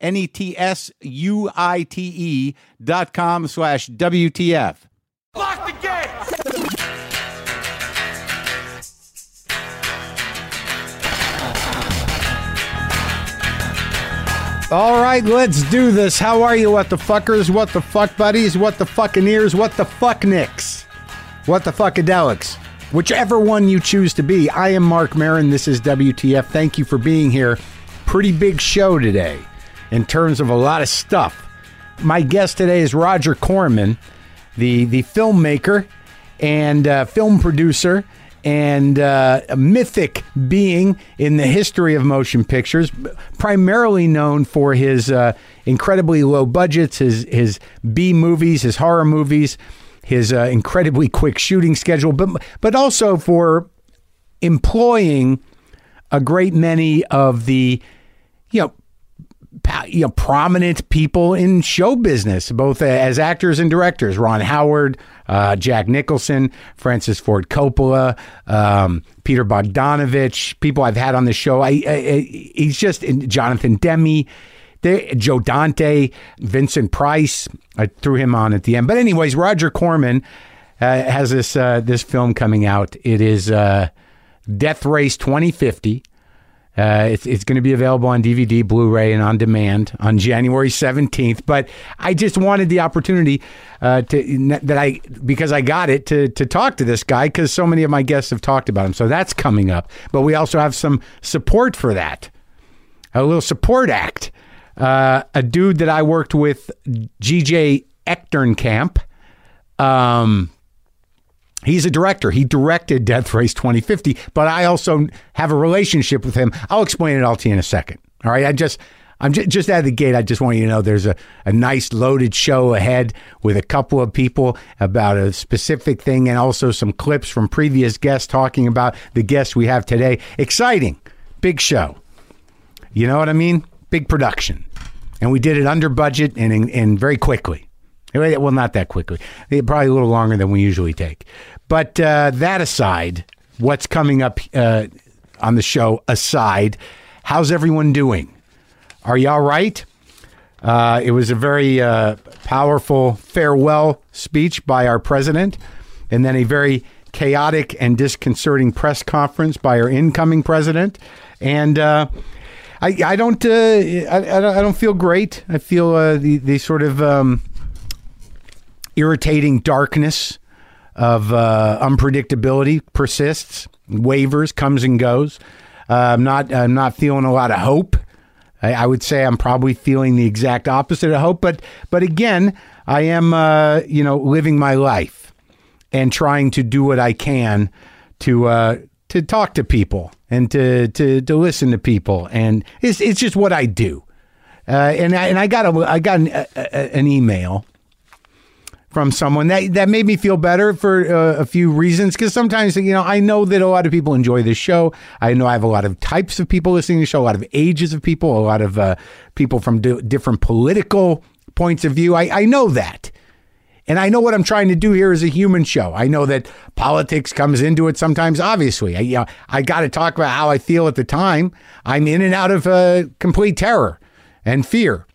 N E T S U I T E dot com slash WTF. Lock the gate! All right, let's do this. How are you, what the fuckers? What the fuck buddies? What the fucking ears? What the fuck nicks? What the fuckadelics? Whichever one you choose to be. I am Marc Maron. This is WTF. Thank you for being here. Pretty big show today in terms of a lot of stuff. My guest today is Roger Corman, the the filmmaker and uh, film producer and uh, a mythic being in the history of motion pictures, primarily known for his uh, incredibly low budgets, his his B movies, his horror movies, his uh, incredibly quick shooting schedule, but but also for employing a great many of the you know you know prominent people in show business, both as actors and directors. Ron Howard, uh, Jack Nicholson, Francis Ford Coppola, um, Peter Bogdanovich, people I've had on the show. I, I, I he's just Jonathan. They, Joe Dante, Vincent Price. I threw him on at the end, but anyways, Roger Corman uh, has this uh, this film coming out. It is uh, Death Race 2050. Uh, it's it's going to be available on DVD, Blu-ray, and on demand on January 17th. But I just wanted the opportunity uh, to that I because I got it to to talk to this guy because so many of my guests have talked about him. So that's coming up. But we also have some support for that, a little support act. Uh, a dude that I worked with, GJ Echternkamp. Um, He's a director. He directed Death Race 2050, but I also have a relationship with him. I'll explain it all to you in a second. All right. I just, I'm just, just out of the gate. I just want you to know there's a, a nice loaded show ahead with a couple of people about a specific thing and also some clips from previous guests talking about the guests we have today. Exciting. Big show. You know what I mean? Big production. And we did it under budget and, and very quickly. Well, not that quickly. Probably a little longer than we usually take. But uh, that aside, what's coming up uh, on the show aside, how's everyone doing? Are you all right? Uh, it was a very uh, powerful farewell speech by our president, and then a very chaotic and disconcerting press conference by our incoming president. And uh, I, I, don't, uh, I, I, don't feel great. I feel the, the sort of um, irritating darkness of uh, unpredictability persists, wavers, comes and goes. Uh, I'm not I'm not feeling a lot of hope. I, I, would say I'm probably feeling the exact opposite of hope. But but again, I am uh, you know living my life and trying to do what I can to uh, to talk to people and to to to listen to people, and it's it's just what I do. Uh, and I, and I got a I got an, a, an email from someone that that made me feel better for uh, a few reasons because sometimes you know I know that a lot of people enjoy this show. I know I have a lot of types of people listening to the show, a lot of ages of people, a lot of uh, people from d- different political points of view. I, I know that. And I know what I'm trying to do here is a human show. I know that politics comes into it sometimes. Obviously, I, you know, I got to talk about how I feel at the time. I'm in and out of uh, complete terror and fear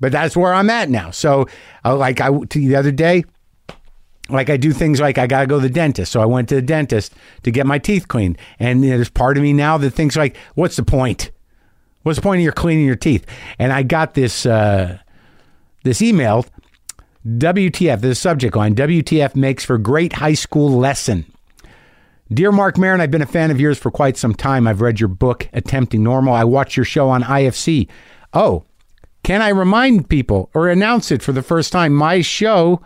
but that's where I'm at now. So, uh, like I the other day, like I do things like I got to go to the dentist. So I went to the dentist to get my teeth cleaned. And you know, there's part of me now that thinks like, what's the point? What's the point of your cleaning your teeth? And I got this uh, this email WTF, this subject line WTF makes for great high school lesson. Dear Marc Maron, I've been a fan of yours for quite some time. I've read your book, Attempting Normal. I watched your show on IFC. Oh, can I remind people or announce it for the first time? My show,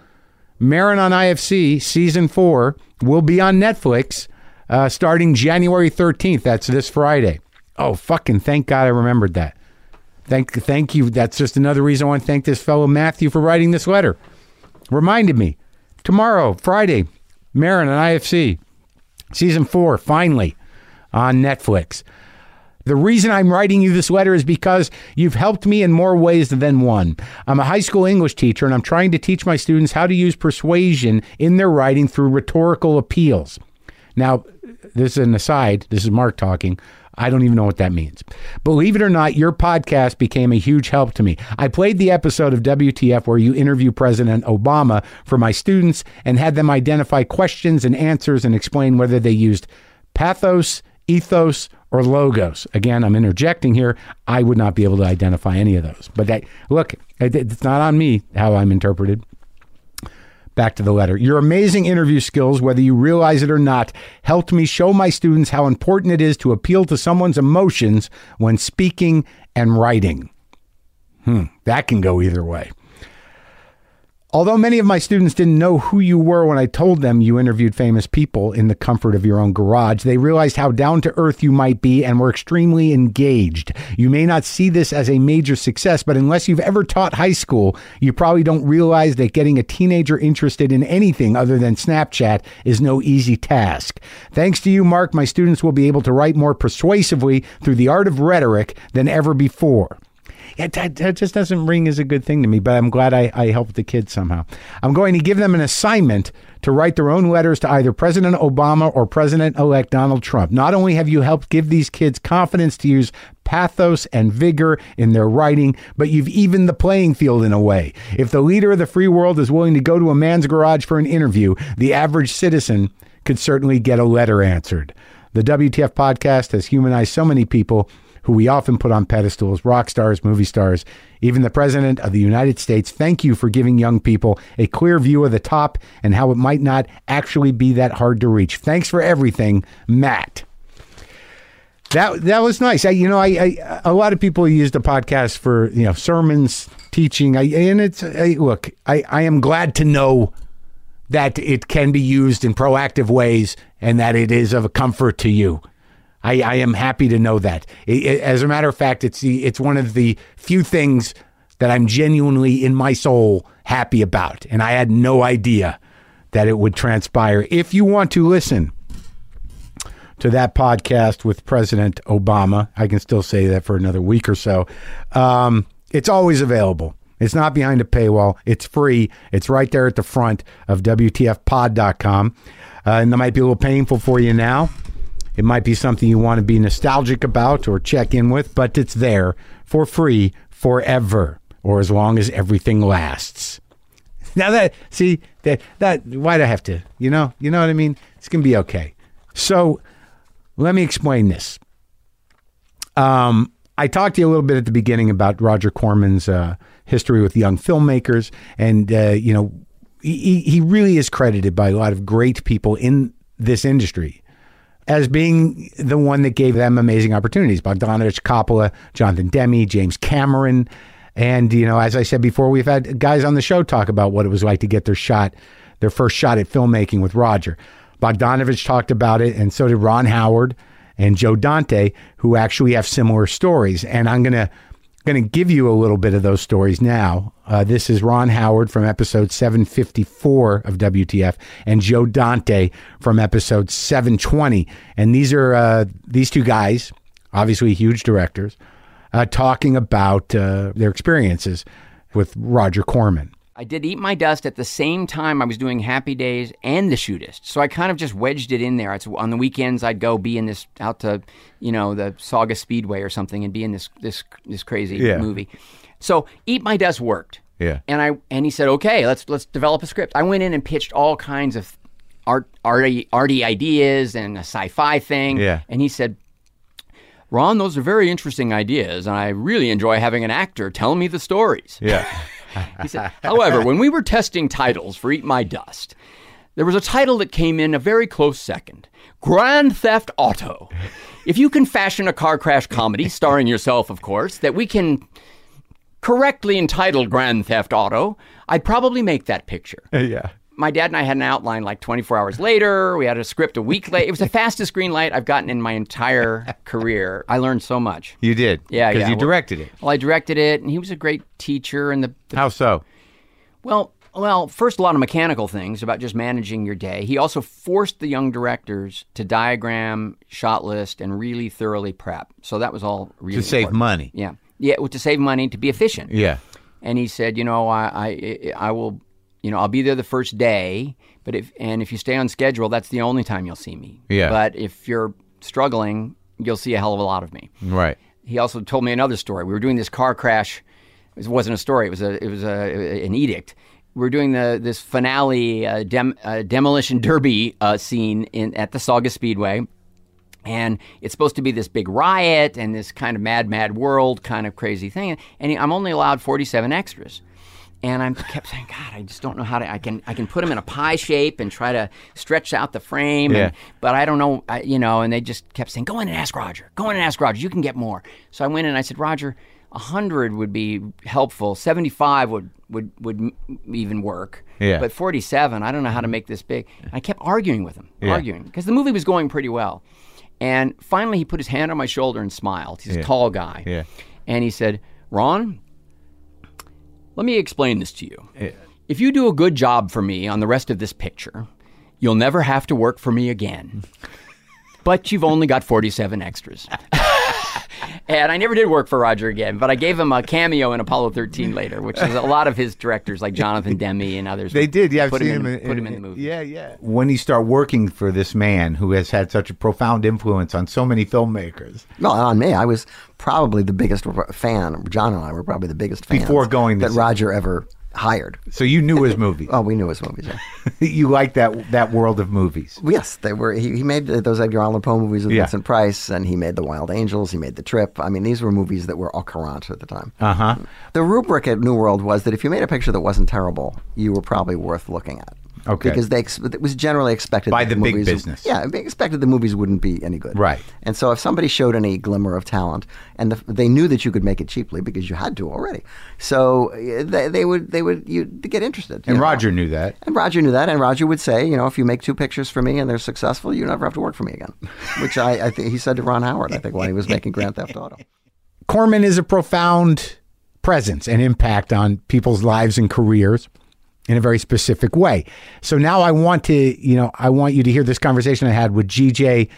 Maron on IFC, season four, will be on Netflix uh, starting January 13th. That's this Friday. Oh, fucking thank God I remembered that. Thank, thank you. That's just another reason I want to thank this fellow Matthew for writing this letter. Reminded me. Tomorrow, Friday, Maron on IFC, season four, finally on Netflix. The reason I'm writing you this letter is because you've helped me in more ways than one. I'm a high school English teacher and I'm trying to teach my students how to use persuasion in their writing through rhetorical appeals. Now, this is an aside. This is Marc talking. I don't even know what that means. Believe it or not, your podcast became a huge help to me. I played the episode of WTF where you interview President Obama for my students and had them identify questions and answers and explain whether they used pathos, ethos, or logos. Again, I'm interjecting here. I would not be able to identify any of those. But that, look, it's not on me how I'm interpreted. Back to the letter. Your amazing interview skills, whether you realize it or not, helped me show my students how important it is to appeal to someone's emotions when speaking and writing. Hmm, that can go either way. Although many of my students didn't know who you were when I told them you interviewed famous people in the comfort of your own garage, they realized how down to earth you might be and were extremely engaged. You may not see this as a major success, but unless you've ever taught high school, you probably don't realize that getting a teenager interested in anything other than Snapchat is no easy task. Thanks to you, Marc, my students will be able to write more persuasively through the art of rhetoric than ever before. Yeah, that, that just doesn't ring as a good thing to me, but I'm glad I, I helped the kids somehow. I'm going to give them an assignment to write their own letters to either President Obama or President elect Donald Trump. Not only have you helped give these kids confidence to use pathos and vigor in their writing, but you've evened the playing field in a way. If the leader of the free world is willing to go to a man's garage for an interview, the average citizen could certainly get a letter answered. The WTF podcast has humanized so many people who we often put on pedestals rock stars, movie stars, even the President of the United States. Thank you for giving young people a clear view of the top and how it might not actually be that hard to reach. Thanks for everything, Matt. That that was nice. I, you know, I, I a lot of people use the podcast for you know sermons, teaching. I, and it's I, look, I, I am glad to know that it can be used in proactive ways and that it is of a comfort to you. I, I am happy to know that. I- I- as a matter of fact, it's the, it's one of the few things that I'm genuinely in my soul happy about, and I had no idea that it would transpire. If you want to listen to that podcast with President Obama, I can still say that for another week or so. Um, it's always available. It's not behind a paywall. It's free. It's right there at the front of WTFpod.com. Uh, and that might be a little painful for you now. It might be something you want to be nostalgic about or check in with, but it's there for free forever or as long as everything lasts. Now that see that that why'd I have to? You know, you know what I mean? It's gonna be okay. So let me explain this. Um, I talked to you a little bit at the beginning about Roger Corman's uh, history with young filmmakers, and uh, you know, he, he really is credited by a lot of great people in this industry as being the one that gave them amazing opportunities. Bogdanovich, Coppola, Jonathan Demme, James Cameron. And, you know, as I said before, we've had guys on the show talk about what it was like to get their shot, their first shot at filmmaking with Roger. Bogdanovich talked about it, and so did Ron Howard and Joe Dante, who actually have similar stories. And I'm going to going to give you a little bit of those stories now. Uh, this is Ron Howard from episode 754 of WTF, and Joe Dante from episode 720. And these are uh, these two guys, obviously huge directors, uh, talking about uh, their experiences with Roger Corman. I did Eat My Dust at the same time I was doing Happy Days and The Shootist. So I kind of just wedged it in there. It's, on the weekends, I'd go be in this out to, you know, the Saugus Speedway or something and be in this this this crazy Yeah. movie. So Eat My Dust worked. Yeah. And I and he said, okay, let's let's develop a script. I went in and pitched all kinds of art arty, arty ideas and a sci-fi thing. Yeah. And he said, Ron, those are very interesting ideas, and I really enjoy having an actor tell me the stories. Yeah. he said, however, when we were testing titles for Eat My Dust, there was a title that came in a very close second Grand Theft Auto. If you can fashion a car crash comedy, starring yourself, of course, that we can correctly entitle Grand Theft Auto, I'd probably make that picture. Uh, yeah. My dad and I had an outline like 24 hours later. We had a script a week late. It was the fastest green light I've gotten in my entire career. I learned so much. You did. Yeah, Because yeah. you Well- directed it. Well, I directed it, and he was a great teacher. And the, the How so? well, well, first a lot of mechanical things about just managing your day. He also forced the young directors to diagram, shot list, and really thoroughly prep. So that was all really To save important. money. Yeah, yeah, well, to save money, to be efficient. Yeah. And he said, you know, I, I, I will, you know, I'll be there the first day, but if and if you stay on schedule, that's the only time you'll see me. Yeah. But if you're struggling, you'll see a hell of a lot of me Right. he also told me another story. We were doing this car crash. It wasn't a story. It was a it was a an edict. We were doing the this finale uh, dem, uh, demolition derby uh, scene in at the Saugus Speedway, and it's supposed to be this big riot and this kind of mad mad world kind of crazy thing. And I'm only allowed 47 extras. And I kept saying, God, I just don't know how to. I can I can put them in a pie shape and try to stretch out the frame, and, but I don't know, I, you know. And they just kept saying, "Go in and ask Roger. Go in and ask Roger. You can get more." So I went in and I said, "Roger, hundred would be helpful. Seventy-five would would would even work. Yeah. But forty-seven, I don't know how to make this big." And I kept arguing with him, Yeah. arguing because the movie was going pretty well. And finally, he put his hand on my shoulder and smiled. He's Yeah. a tall guy, Yeah. and he said, "Ron." Let me explain this to you. If you do a good job for me on the rest of this picture, you'll never have to work for me again. but you've only got 47 extras. and I never did work for Roger again, but I gave him a cameo in Apollo 13 later, which is a lot of his directors like Jonathan Demme and others. They did, yeah. I've put seen him him. in, put him in the movie. Yeah, yeah. When you start working for this man who has had such a profound influence on so many filmmakers, No, on me, I was probably the biggest fan. John and I were probably the biggest fans Before going that Roger ever hired. so you knew his movies. Oh, we knew his movies. Yeah. you like that that world of movies. yes, they were. He, he made those Edgar Allan Poe movies with Yeah. Vincent Price, and he made The Wild Angels. He made The Trip. I mean, these were movies that were au courant at the time. Uh huh. The rubric at New World was that if you made a picture that wasn't terrible, you were probably worth looking at. Okay. Because they ex- it was generally expected By that the big movies, business. Yeah, they expected the movies wouldn't be any good. Right. And so if somebody showed any glimmer of talent, and the, they knew that you could make it cheaply because you had to already, so uh, they, they would they would you get interested. And know. Roger knew that. And Roger knew that, and Roger would say, you know, if you make two pictures for me and they're successful, you never have to work for me again. Which I, I think he said to Ron Howard, I think, when he was making Grand Theft Auto. Corman is a profound presence and impact on people's lives and careers in a very specific way. So now I want to, you know, I want you to hear this conversation I had with GJ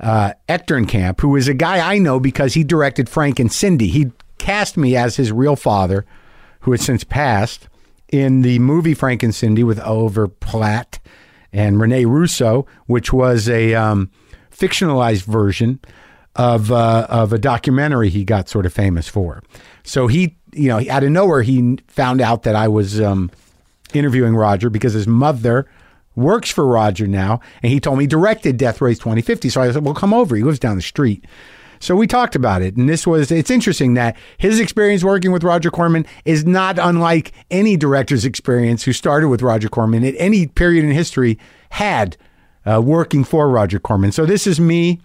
uh, Echternkamp, who is a guy I know because he directed Frank and Cindy. He cast me as his real father, who has since passed, in the movie Frank and Cindy with Oliver Platt and Rene Russo, which was a um, fictionalized version of uh, of a documentary he got sort of famous for. So he, you know, out of nowhere, he found out that I was um, interviewing Roger because his mother works for Roger now, and he told me he directed Death Race 2050. So I said, "Well, come over." He lives down the street. So we talked about it, and this was it's interesting that his experience working with Roger Corman is not unlike any director's experience who started with Roger Corman at any period in history had uh, working for Roger Corman. So this is me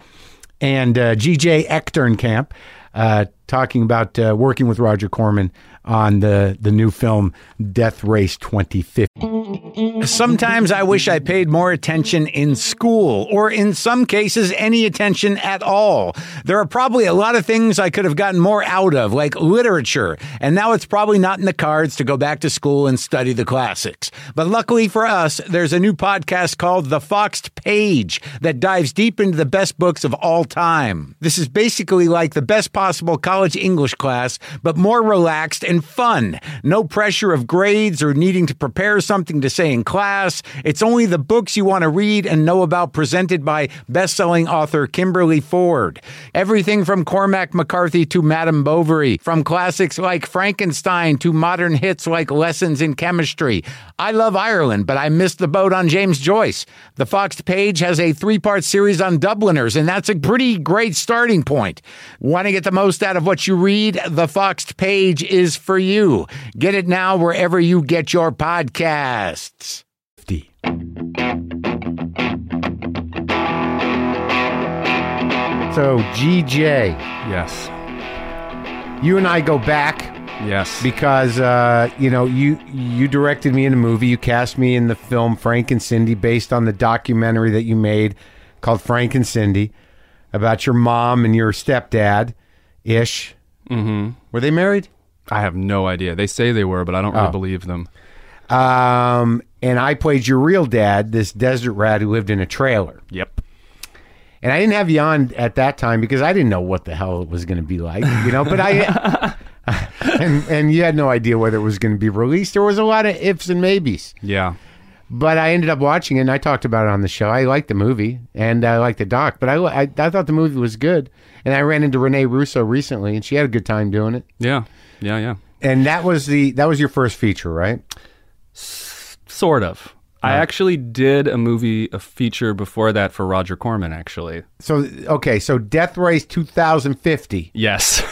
and uh, GJ Echternkamp uh, talking about uh, working with Roger Corman on the, the new film Death Race 2050. Sometimes I wish I paid more attention in school, or in some cases, any attention at all. There are probably a lot of things I could have gotten more out of, like literature, and now it's probably not in the cards to go back to school and study the classics. But luckily for us, there's a new podcast called The Foxed Page that dives deep into the best books of all time. This is basically like the best possible college English class, but more relaxed and fun. No pressure of grades or needing to prepare something to say in class. It's only the books you want to read and know about presented by best-selling author Kimberly Ford. Everything from Cormac McCarthy to Madame Bovary, from classics like Frankenstein to modern hits like Lessons in Chemistry. I love Ireland, but I missed the boat on James Joyce. The Foxed Page has a three-part series on Dubliners, and that's a pretty great starting point. Want to get the most out of what you read, the Foxed page is for you. Get it now wherever you get your podcasts. 50. So, GJ, Yes. you and I go back Yes. because uh, you know you you directed me in a movie. You cast me in the film Frank and Cindy, based on the documentary that you made called Frank and Cindy about your mom and your stepdad, ish. Mm-hmm. Were they married? I have no idea. They say they were, but I don't really Oh. believe them. Um, and I played your real dad, this desert rat who lived in a trailer. Yep. And I didn't have you on at that time because I didn't know what the hell it was going to be like, you know. But I, and and you had no idea whether it was going to be released. There was a lot of ifs and maybes. Yeah. But I ended up watching it, and I talked about it on the show. I liked the movie, and I liked the doc. But I, I, I thought the movie was good. And I ran into Rene Russo recently, and she had a good time doing it. Yeah. Yeah. Yeah. And that was the that was your first feature, right? Sort of. I actually did a movie, a feature before that for Roger Corman, actually. So okay, so Death Race 2050 Yes.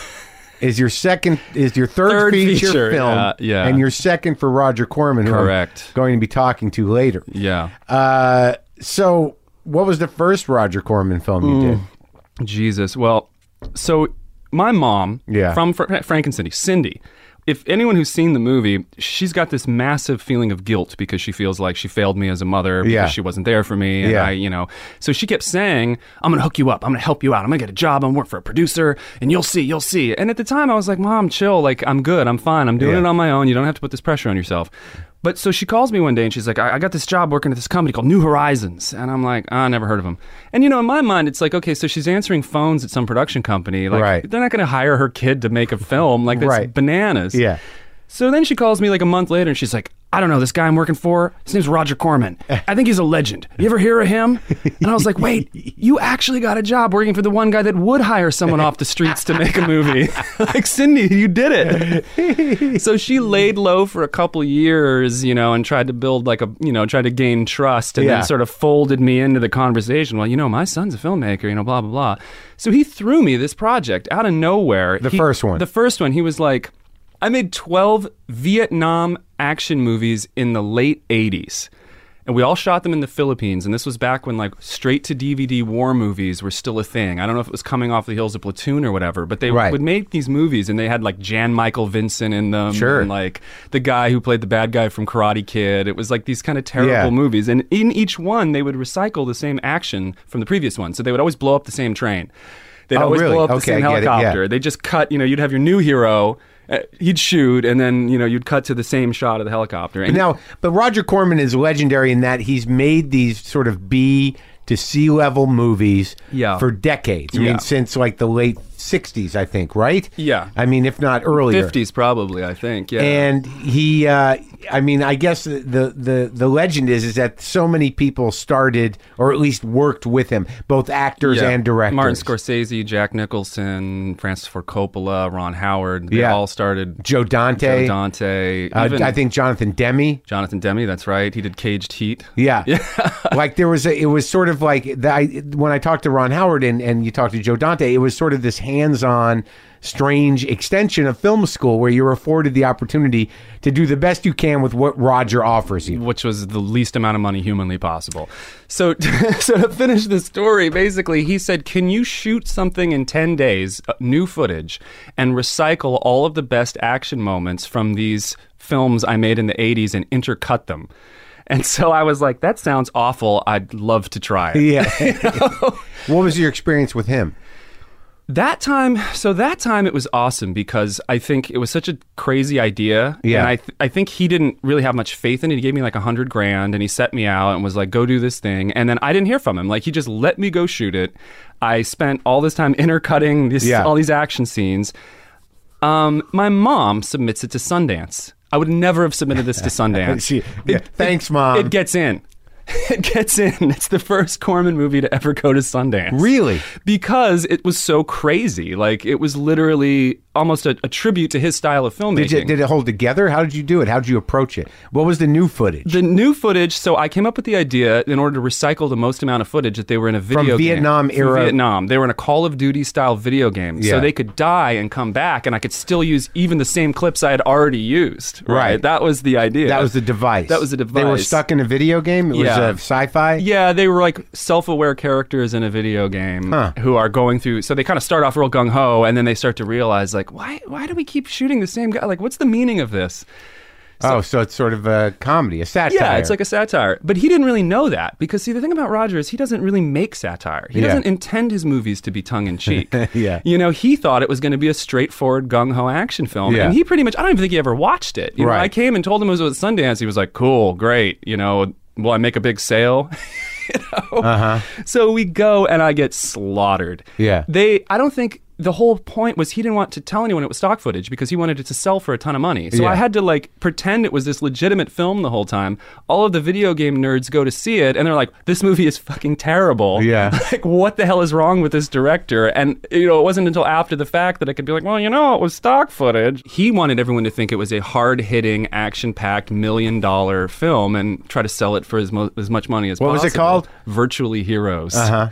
is your second is your third, Third feature, feature, film, yeah, yeah. and your second for Roger Corman, who I'm Correct. going to be talking to later. yeah. Uh, so what was the first Roger Corman film you did? Jesus. Well, so my mom, Yeah. from Fr- Frank and Cindy, Cindy. If anyone who's seen the movie, she's got this massive feeling of guilt because she feels like she failed me as a mother because Yeah. she wasn't there for me. And Yeah. I, you know, so she kept saying, "I'm going to hook you up. I'm going to help you out. I'm going to get a job. I'm gonna work for a producer, and you'll see, you'll see." And at the time, I was like, "Mom, chill. Like, I'm good. I'm fine. I'm doing Yeah. it on my own. You don't have to put this pressure on yourself." But so she calls me one day and she's like, I, I got this job working at this company called New Horizons. And I'm like, "Ah, I never heard of them. And you know, in my mind, it's like, okay, so she's answering phones at some production company. Like, Right. they're not going to hire her kid to make a film. Like, that's Right. bananas. Yeah. So then she calls me like a month later and she's like, I don't know, this guy I'm working for, his name's Roger Corman. Eh. I think he's a legend. You ever hear of him? And I was like, wait, you actually got a job working for the one guy that would hire someone off the streets to make a movie. like, Cindy, you did it. so she laid low for a couple years, you know, and tried to build like a, you know, tried to gain trust and Yeah. then sort of folded me into the conversation. Well, you know, my son's a filmmaker, you know, blah, blah, blah. So he threw me this project out of nowhere. The He- first one. The first one, he was like, I made 12 Vietnam action movies in the late 80s. And we all shot them in the Philippines. And this was back when, like, straight to DVD war movies were still a thing. I don't know if it was coming off the heels of Platoon or whatever, but they Right. would make these movies and they had, like, Jan Michael Vincent in them. Sure. And, like, the guy who played the bad guy from Karate Kid. It was, like, these kind of terrible Yeah. movies. And in each one, they would recycle the same action from the previous one. So they would always blow up the same train. They'd Oh, always really? blow up the same it, yeah. helicopter. They just cut, you know, you'd have your new hero, Uh, he'd shoot, and then, you know, you'd cut to the same shot of the helicopter. And Now, but Roger Corman is legendary in that he's made these sort of B to C level movies Yeah. for decades. I Yeah. mean, since like the late 60s, I think, right? Yeah. I mean, if not earlier. 50s probably, I think. Yeah. And he, uh, I mean, I guess the, the the legend is is that so many people started or at least worked with him, both actors Yeah. and directors. Martin Scorsese, Jack Nicholson, Francis Ford Coppola, Ron Howard. They Yeah. all started. Joe Dante. Joe Dante. uh, even I think Jonathan Demme. Jonathan Demme, that's right. He did Caged Heat. Yeah. like there was a, it was sort of like the, I, when I talked to Ron Howard and, and you talked to Joe Dante, it was sort of this hands-on, strange extension of film school where you're afforded the opportunity to do the best you can with what Roger offers you. which was the least amount of money humanly possible. So, so to finish the story, basically, he said, "Can you shoot something in ten days, uh, new footage, and recycle all of the best action moments from these films I made in the '80s and intercut them?" And so I was like, "That sounds awful. I'd love to try it." Yeah. what was your experience with him? That time, so that time it was awesome because I think it was such a crazy idea. Yeah. And I, th- I think he didn't really have much faith in it. He gave me like a hundred grand and he set me out and was like, go do this thing. And then I didn't hear from him. Like he just let me go shoot it. I spent all this time intercutting this, Yeah. all these action scenes. Um, my mom submits it to Sundance. I would never have submitted this to Sundance. She- yeah. Thanks, Mom. It gets in. It gets in. It's the first Corman movie to ever go to Sundance Really? because it was so crazy. Like it was literally almost a, a tribute to his style of filmmaking. Did, you, did it hold together? How did you do it? How did you approach it? What was the new footage? the new footage. So I came up with the idea in order to recycle the most amount of footage that they were in a video game. Vietnam From era- Vietnam. They were in a Call of Duty style video game, Yeah. so they could die and come back, and I could still use even the same clips I had already used. Right. That was the idea. that was the device. That was the device. They were stuck in a video game. It was Yeah. uh, sci-fi. Yeah, they were like self-aware characters in a video game Huh. who are going through. So they kind of start off real gung ho, and then they start to realize, like, why? Why do we keep shooting the same guy? Like, what's the meaning of this? oh, so it's sort of a comedy, a satire. Yeah, it's like a satire. But he didn't really know that because see, the thing about Roger is he doesn't really make satire. He Yeah. doesn't intend his movies to be tongue in cheek. Yeah. you know, he thought it was going to be a straightforward gung ho action film, Yeah. and he pretty much I don't even think he ever watched it. You know, Right. I came and told him it was at Sundance. He was like, "Cool, great. You know, will I make a big sale?" you know. Uh-huh. So we go and I get slaughtered. Yeah. They I don't think the whole point was he didn't want to tell anyone it was stock footage because he wanted it to sell for a ton of money. So Yeah. I had to like pretend it was this legitimate film the whole time. All of the video game nerds go to see it and they're like, "This movie is fucking terrible." Yeah. like what the hell is wrong with this director? And you know, it wasn't until after the fact that I could be like, "Well, you know, it was stock footage." He wanted everyone to think it was a hard-hitting, action-packed, million-dollar film and try to sell it for as, mo- as much money as possible. What was it called? Virtually Heroes. Uh-huh.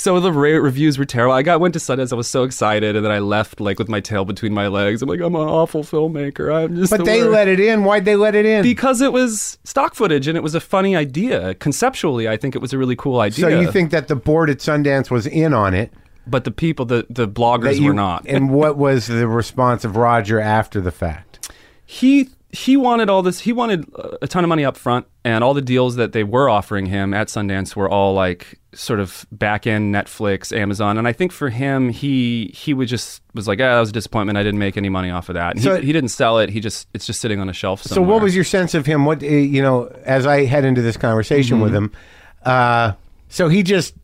So the reviews were terrible. I got went to Sundance. I was so excited, and then I left like with my tail between my legs. I'm like, I'm an awful filmmaker. I'm just. But the they worst." let it in. Why'd they let it in? because it was stock footage and it was a funny idea. Conceptually, I think it was a really cool idea. so you think that the board at Sundance was in on it? but the people, the the bloggers you- were not. and what was the response of Roger after the fact? he he wanted all this. He wanted a ton of money up front, and all the deals that they were offering him at Sundance were all like sort of back end Netflix, Amazon. And I think for him, he he would just was like, yeah, that was a disappointment. I didn't make any money off of that. So- he, he didn't sell it. He just it's just sitting on a shelf. So what was your sense of him? What uh, you know, as I head into this conversation with him, uh, so he just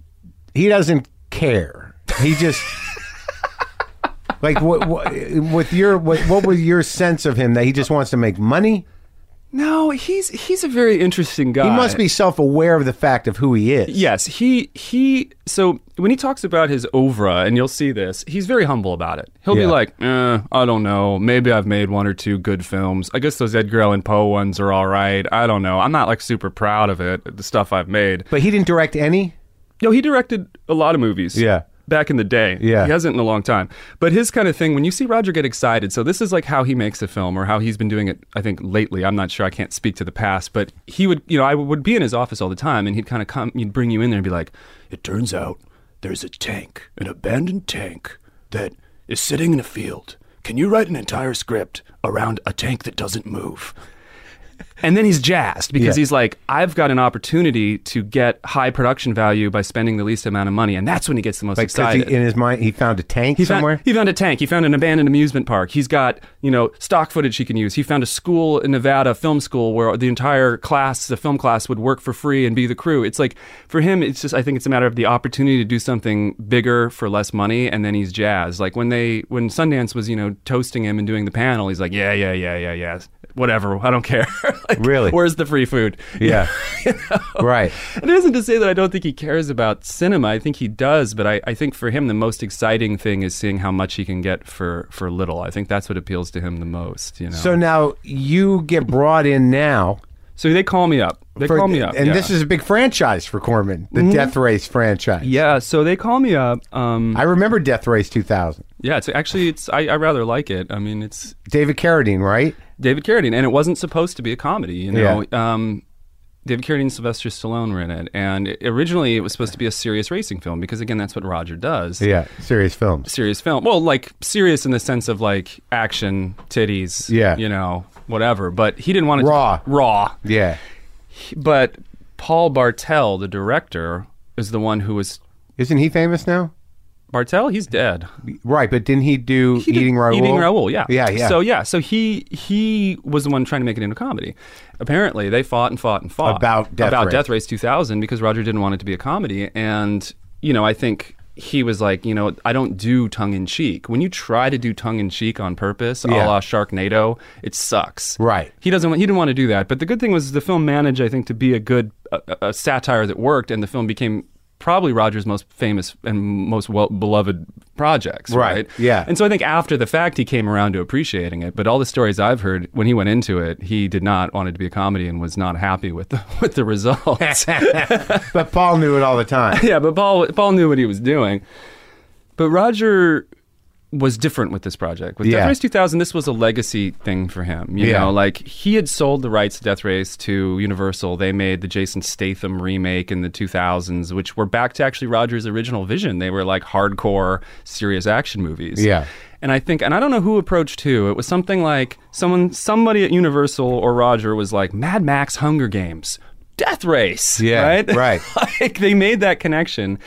he doesn't care. He just like what, what with your what, what was your sense of him that he just wants to make money? No, he's he's a very interesting guy. He must be self aware of the fact of who he is. Yes, he he. So when he talks about his oeuvre, and you'll see this, he's very humble about it. He'll Yeah. be like, eh, "I don't know. Maybe I've made one or two good films. I guess those Edgar Allan Poe ones are all right. I don't know. I'm not like super proud of it. The stuff I've made. But he didn't direct any. No, he directed a lot of movies. Yeah. Back in the day. Yeah. He hasn't in a long time. But his kind of thing, when you see Roger get excited, so this is like how he makes a film or how he's been doing it, I think, lately. I'm not sure. I can't speak to the past. But he would, you know, I would be in his office all the time and he'd kind of come, he'd bring you in there and be like, It turns out there's a tank, an abandoned tank, that is sitting in a field. Can you write an entire script around a tank that doesn't move? And then he's jazzed because Yeah. he's like, I've got an opportunity to get high production value by spending the least amount of money. And that's when he gets the most Like 'cause he, excited. in his mind, he found a tank He somewhere. Found, he found a tank. He found an abandoned amusement park. He's got, you know, stock footage he can use. He found a school in Nevada, film school, where the entire class, the film class, would work for free and be the crew. It's like, for him, it's just, I think it's a matter of the opportunity to do something bigger for less money, and then he's jazzed. Like when they, when Sundance was, you know, toasting him and doing the panel, he's like, yeah, yeah, yeah, yeah, yeah. Whatever, I don't care. like, Really? Where's the free food? yeah, right. And It isn't to say that I don't think he cares about cinema. I think he does, but I, I think for him the most exciting thing is seeing how much he can get for, for little. I think that's what appeals to him the most. You know. So now you get brought in now. So they call me up. They for- call me up, and yeah. this is a big franchise for Corman, the Death Race franchise. yeah. So they call me up. Um, I remember Death Race 2000. yeah. It's actually it's I, I rather like it. I mean, it's David Carradine, right? David Carradine, and it wasn't supposed to be a comedy. You know, um, David Carradine and Sylvester Stallone were in it, and it- originally it was supposed to be a serious racing film because again, that's what Roger does. Yeah, serious films. serious film. Well, like serious in the sense of like action, titties, Yeah. you know, whatever. But he didn't want it Raw. To, raw. Yeah. But Paul Bartel, the director, is the one who was Isn't he famous now? Bartel. He's dead. Right, but didn't he do He Eating Raoul? Eating Raoul, yeah, Yeah, yeah. So yeah, so he he was the one trying to make it into comedy. Apparently, they fought and fought and fought About Death about Race. Death Race 2000 because Roger didn't want it to be a comedy, and you know, I think he was like, you know, I don't do tongue in cheek. When you try to do tongue in cheek on purpose, Yeah. a la Sharknado, it sucks. Right. He doesn't. want- He didn't want to do that. But the good thing was the film managed, I think, to be a good a, a satire that worked, and the film became probably Roger's most famous and most well beloved projects, Right, right? yeah. And so I think after the fact, he came around to appreciating it. But all the stories I've heard, when he went into it, he did not want it to be a comedy and was not happy with the with the results. But Paul knew it all the time. yeah, but Paul Paul knew what he was doing. But Roger was different with this project. With Yeah. Death Race 2000, this was a legacy thing for him. You Yeah. know, like he had sold the rights to Death Race to Universal. They made the Jason Statham remake in the 2000s, which were back to actually Roger's original vision. They were like hardcore, serious action movies. Yeah. And I think, and I don't know who approached who. It was something like someone, somebody at Universal or Roger was like, Mad Max, Hunger Games, Death Race. Yeah, right, right. like they made that connection,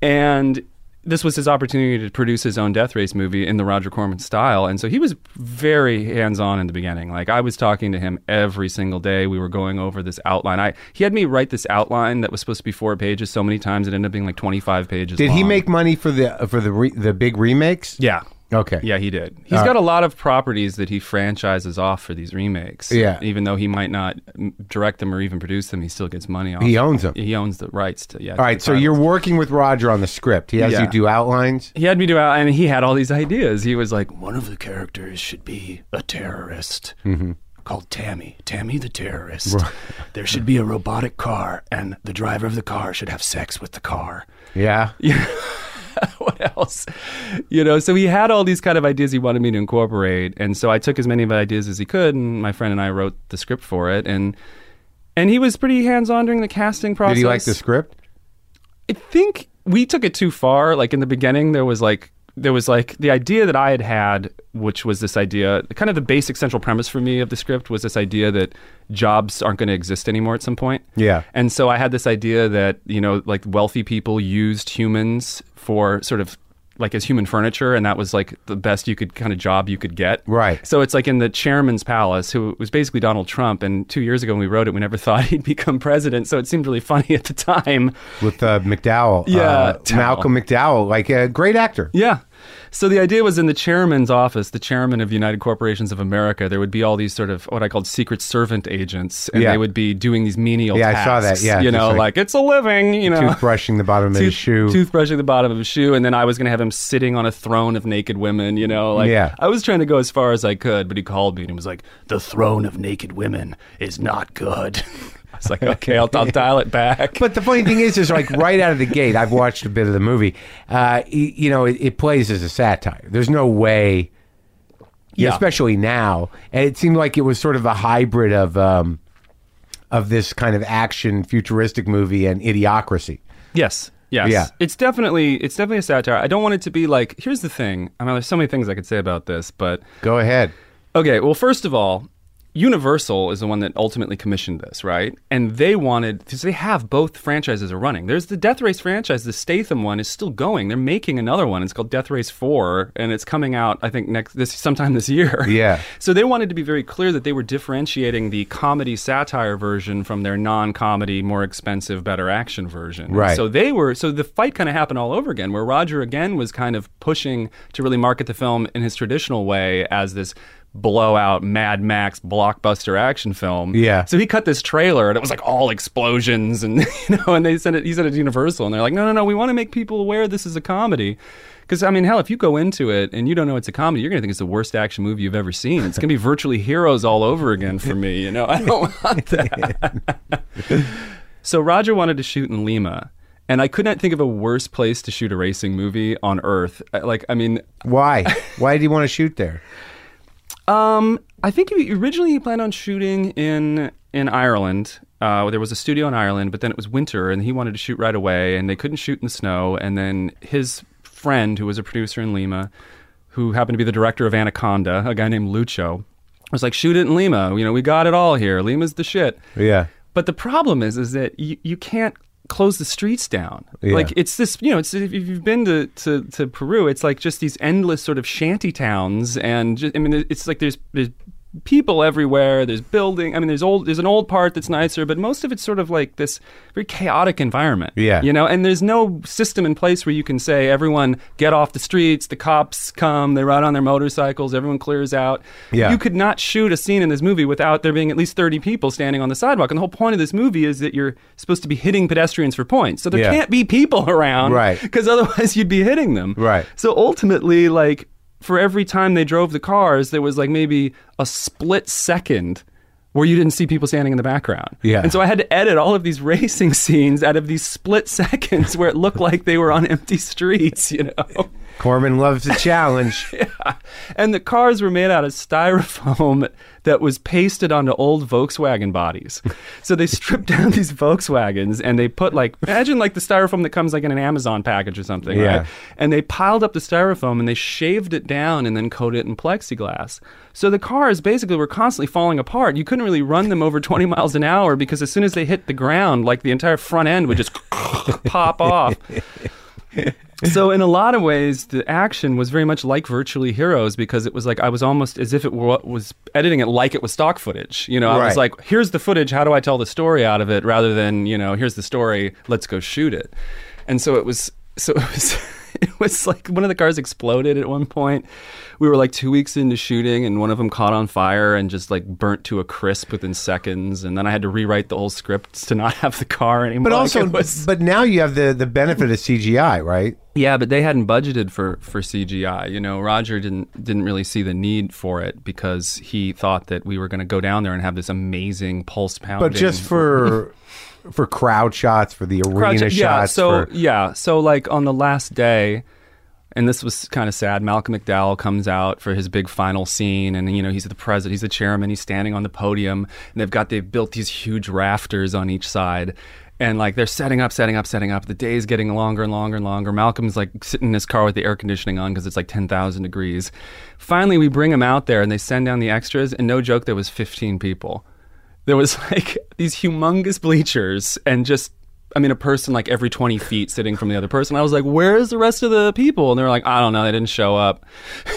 and this was his opportunity to produce his own Death Race movie in the Roger Corman style. And so he was very hands on in the beginning. Like I was talking to him every single day. We were going over this outline. I he had me write this outline that was supposed to be four pages. So many times it ended up being like twenty five pages. Did he make money for the for the re, the big remakes? Yeah. Okay. Yeah, he did. He's got a lot of properties that he franchises off for these remakes. Yeah. Even though he might not direct them or even produce them, he still gets money off. He owns them. He owns the rights to yeah. All right. So you're working with Roger on the script. He has Yeah. you do outlines. He had me do out, and he had all these ideas. He was like, One of the characters should be a terrorist Mm-hmm. called Tammy. Tammy the terrorist. There should be a robotic car, and the driver of the car should have sex with the car. Yeah. Yeah. what else? You know, so he had all these kind of ideas he wanted me to incorporate, and so I took as many of the ideas as he could, and my friend and I wrote the script for it, and and he was pretty hands on during the casting process. Did he like the script? I think we took it too far. Like in the beginning, there was like there was like the idea that I had had, which was this idea, kind of the basic central premise for me of the script was this idea that jobs aren't going to exist anymore at some point. Yeah. And so I had this idea that you know, like wealthy people used humans for sort of like as human furniture, and that was like the best you could kind of job you could get. Right. So it's like in the chairman's palace, who was basically Donald Trump. And two years ago when we wrote it, we never thought he'd become president. So it seemed really funny at the time. With uh, McDowell. Yeah, Uh, Malcolm McDowell, like a great actor. Yeah. So the idea was in the chairman's office, the chairman of United Corporations of America, there would be all these sort of what I called secret servant agents, and Yeah. they would be doing these menial Yeah, I saw that, yeah, you know, like like, it's a living, you know, Toothbrushing the bottom of his shoe. toothbrushing the bottom of his shoe, and then I was going to have him sitting on a throne of naked women. You know, like Yeah. I was trying to go as far as I could, but he called me and he was like, The throne of naked women is not good. Was like, okay, I'll, I'll dial it back. But the funny thing is, is like right out of the gate, I've watched a bit of the movie. Uh, you know, it, it plays as a satire. There's no way, Yeah. especially now. And it seemed like it was sort of a hybrid of um, of this kind of action futuristic movie and Idiocracy. Yes. Yes. Yeah. It's definitely it's definitely a satire. I don't want it to be like here's the thing. I mean there's so many things I could say about this, but Go ahead. Okay, well, first of all, Universal is the one that ultimately commissioned this, right? And they wanted because they have both franchises are running. There's the Death Race franchise, the Statham one is still going. They're making another one. It's called Death Race Four, and it's coming out I think next this sometime this year. Yeah. So they wanted to be very clear that they were differentiating the comedy satire version from their non-comedy, more expensive, better action version. Right. So they were so the fight kind of happened all over again, where Roger again was kind of pushing to really market the film in his traditional way as this blowout Mad Max blockbuster action film. Yeah. So he cut this trailer and it was like all explosions and you know, and they sent it he sent it to Universal and they're like, No, no, no, we want to make people aware this is a comedy. Because I mean, hell, if you go into it and you don't know it's a comedy, you're gonna think it's the worst action movie you've ever seen. It's gonna be virtually heroes all over again for me. You know, I don't want that. so Roger wanted to shoot in Lima, and I could not think of a worse place to shoot a racing movie on Earth. Uh, Like, I mean, Why? Why did he want to shoot there? Um, I think he, originally he planned on shooting in in Ireland. Uh, there was a studio in Ireland, but then it was winter, and he wanted to shoot right away, and they couldn't shoot in the snow. And then his friend, who was a producer in Lima, who happened to be the director of Anaconda, a guy named Lucho, was like, "Shoot it in Lima. You know, we got it all here. Lima's the shit." Yeah. But the problem is, is that you, you can't close the streets down. Yeah. Like it's this, you know, it's if you've been to, to, to Peru, it's like just these endless sort of shanty towns, and just, I mean, it's like there's, there's people everywhere. There's building. I mean, there's old. There's an old part that's nicer, but most of it's sort of like this very chaotic environment. Yeah. you know. And there's no system in place where you can say everyone get off the streets. The cops come. They ride on their motorcycles. Everyone clears out. Yeah. you could not shoot a scene in this movie without there being at least 30 people standing on the sidewalk. And the whole point of this movie is that you're supposed to be hitting pedestrians for points. So there Yeah. can't be people around, Right. Because otherwise you'd be hitting them, Right. So ultimately, like for every time they drove the cars, there was like maybe a split second. Where you didn't see people standing in the background. Yeah. And so I had to edit all of these racing scenes out of these split seconds where it looked like they were on empty streets, you know? Corman loves the challenge. And the cars were made out of styrofoam that was pasted onto old Volkswagen bodies. So they stripped down these Volkswagens and they put like imagine like the styrofoam that comes like in an Amazon package or something, Yeah. right? And they piled up the styrofoam and they shaved it down and then coated it in plexiglass. So the cars basically were constantly falling apart. You couldn't really run them over 20 miles an hour because as soon as they hit the ground, like the entire front end would just pop off. so in a lot of ways the action was very much like virtually heroes because it was like i was almost as if it were, was editing it like it was stock footage you know i Right. was like here's the footage how do i tell the story out of it rather than you know here's the story let's go shoot it and so it was so it was it was like one of the cars exploded at one point we were like two weeks into shooting and one of them caught on fire and just like burnt to a crisp within seconds and then i had to rewrite the whole script to not have the car anymore But also, it was- but now you have the the benefit of CGI, right? yeah, but they hadn't budgeted for for CGI. You know, Roger didn't didn't really see the need for it because he thought that we were going to go down there and have this amazing pulse pounding. But just for for crowd shots, for the arena Crowd- yeah. shots. So for, yeah, so like on the last day. And this was kind of sad. Malcolm McDowell comes out for his big final scene, and you know he's the president, he's the chairman, he's standing on the podium, and they've got they've built these huge rafters on each side, and like they're setting up, setting up, setting up. The day's getting longer and longer and longer. Malcolm's like sitting in his car with the air conditioning on because it's like ten thousand degrees. Finally, we bring him out there, and they send down the extras, and no joke, there was fifteen people there was like these humongous bleachers and just I mean, a person like every 20 feet sitting from the other person. I was like, where's the rest of the people? And they were like, I don't know. They didn't show up.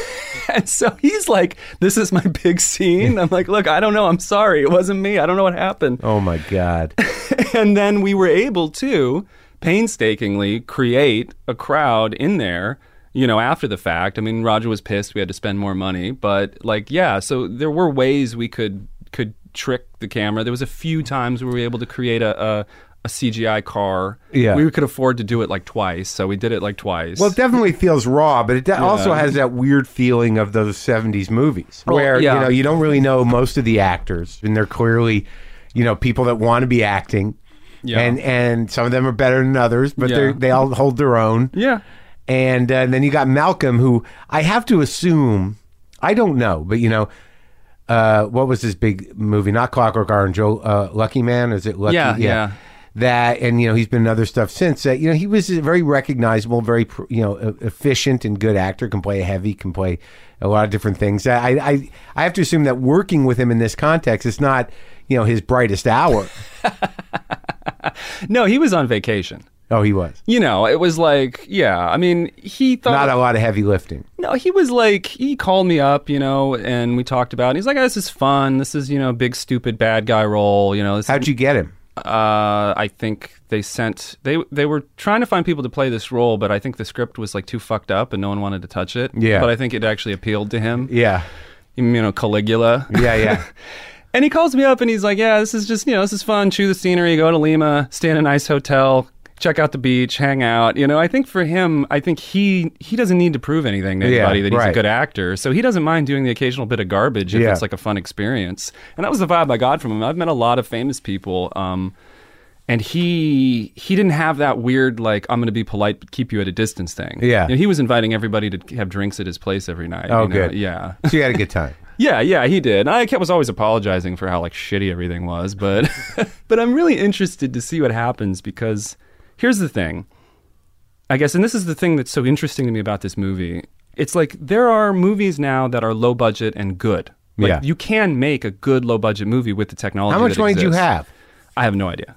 and so he's like, this is my big scene. I'm like, look, I don't know. I'm sorry. It wasn't me. I don't know what happened. oh my god, and then we were able to painstakingly create a crowd in there you know after the fact i mean roger was pissed we had to spend more money but like yeah so there were ways we could could trick the camera there was a few times where we were able to create a, a a CGI car. Yeah. We could afford to do it like twice, so we did it like twice. well, it definitely feels raw, but it de- also has that weird feeling of those '70s movies Well, where yeah. you know you don't really know most of the actors, and they're clearly, you know, people that want to be acting. Yeah. And and some of them are better than others, but Yeah. they they all hold their own. yeah. And, uh, and then you got Malcolm, who I have to assume, I don't know, but you know, uh, what was his big movie? Not Clockwork Orange, Joe, uh, Lucky Man? Is it Lucky? Yeah, yeah. That and you know he's been in other stuff since. That you know he was a very recognizable, very you know efficient and good actor. Can play a heavy, can play a lot of different things. I I I have to assume that working with him in this context is not you know his brightest hour. No, he was on vacation. Oh, he was You know, it was like, yeah. I mean, he thought not a lot of heavy lifting. No, he was like he called me up, you know, and we talked about. it. He's like, oh, "This is fun. This is you know, big stupid bad guy role. You know, this How'd you get him? uh, I think they sent they they were trying to find people to play this role, but I think the script was like too fucked up and no one wanted to touch it. Yeah. but I think it actually appealed to him. Yeah, You know, Caligula. yeah, yeah. And he calls me up and he's like, "Yeah, this is just you know, this is fun. Chew the scenery. Go to Lima. Stay in a nice hotel. Check out the beach. Hang out. You know, I think for him, I think he he doesn't need to prove anything to Yeah, anybody that he's a good actor. So he doesn't mind doing the occasional bit of garbage if Yeah. it's like a fun experience. And that was the vibe I got from him. I've met a lot of famous people. Um, and he he didn't have that weird like I'm going to be polite but keep you at a distance thing. Yeah. You know, he was inviting everybody to have drinks at his place every night. Oh, you know? good. Yeah. So you had a good time. Yeah, yeah, he did. I kept, was always apologizing for how like shitty everything was, but but I'm really interested to see what happens because here's the thing. I guess and this is the thing that's so interesting to me about this movie. It's like there are movies now that are low budget and good. Like, Yeah. you can make a good low budget movie with the technology. How much money do you have? I have no idea.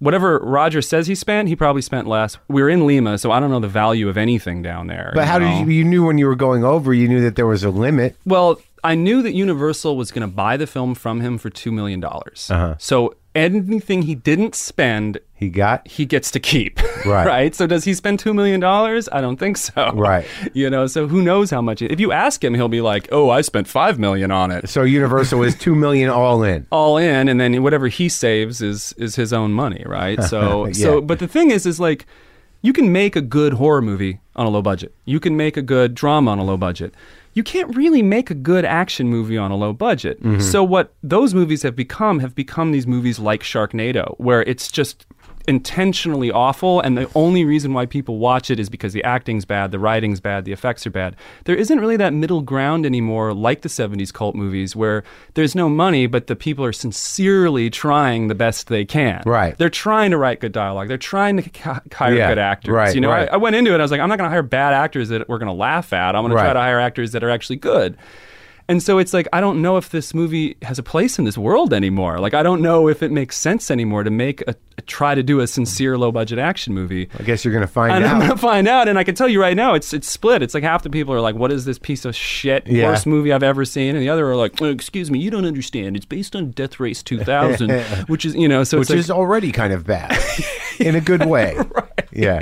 Whatever Roger says he spent, he probably spent less. We're in Lima, so I don't know the value of anything down there. But how know? did you? You knew when you were going over. You knew that there was a limit. Well, I knew that Universal was going to buy the film from him for $2 million. Uh-huh. So anything he didn't spend, He got he gets to keep. Right. right. So does he spend $2 million? I don't think so. Right. You know, so who knows how much. If you ask him, he'll be like, oh, I spent 5 million on it. so Universal is two million all in. all in and then whatever he saves is is his own money right so Yeah. so but the thing is is like you can make a good horror movie on a low budget you can make a good drama on a low budget you can't really make a good action movie on a low budget. Mm-hmm. So what those movies have become have become these movies like sharknado where it's just intentionally awful and the only reason why people watch it is because the acting's bad the writing's bad the effects are bad. There isn't really that middle ground anymore like the 70s cult movies where there's no money but the people are sincerely trying the best they can. Right. they're trying to write good dialogue. They're trying to ca- hire Yeah, good actors. Right, you know right. I, I went into it i was like i'm not going to hire bad actors that we're going to laugh at. I'm going to try to hire actors that are actually good and so it's like I don't know if this movie has a place in this world anymore. Like I don't know if it makes sense anymore to make a, a try to do a sincere low budget action movie. I guess you're gonna find And I'm out. gonna find out, and I can tell you right now, it's it's split. It's like half the people are like, "What is this piece of shit? Yeah. Worst movie I've ever seen," and the other are like, "Oh, "Excuse me, you don't understand. It's based on Death Race 2000, which is you know, so which like, is already kind of bad in a good way. right. Yeah.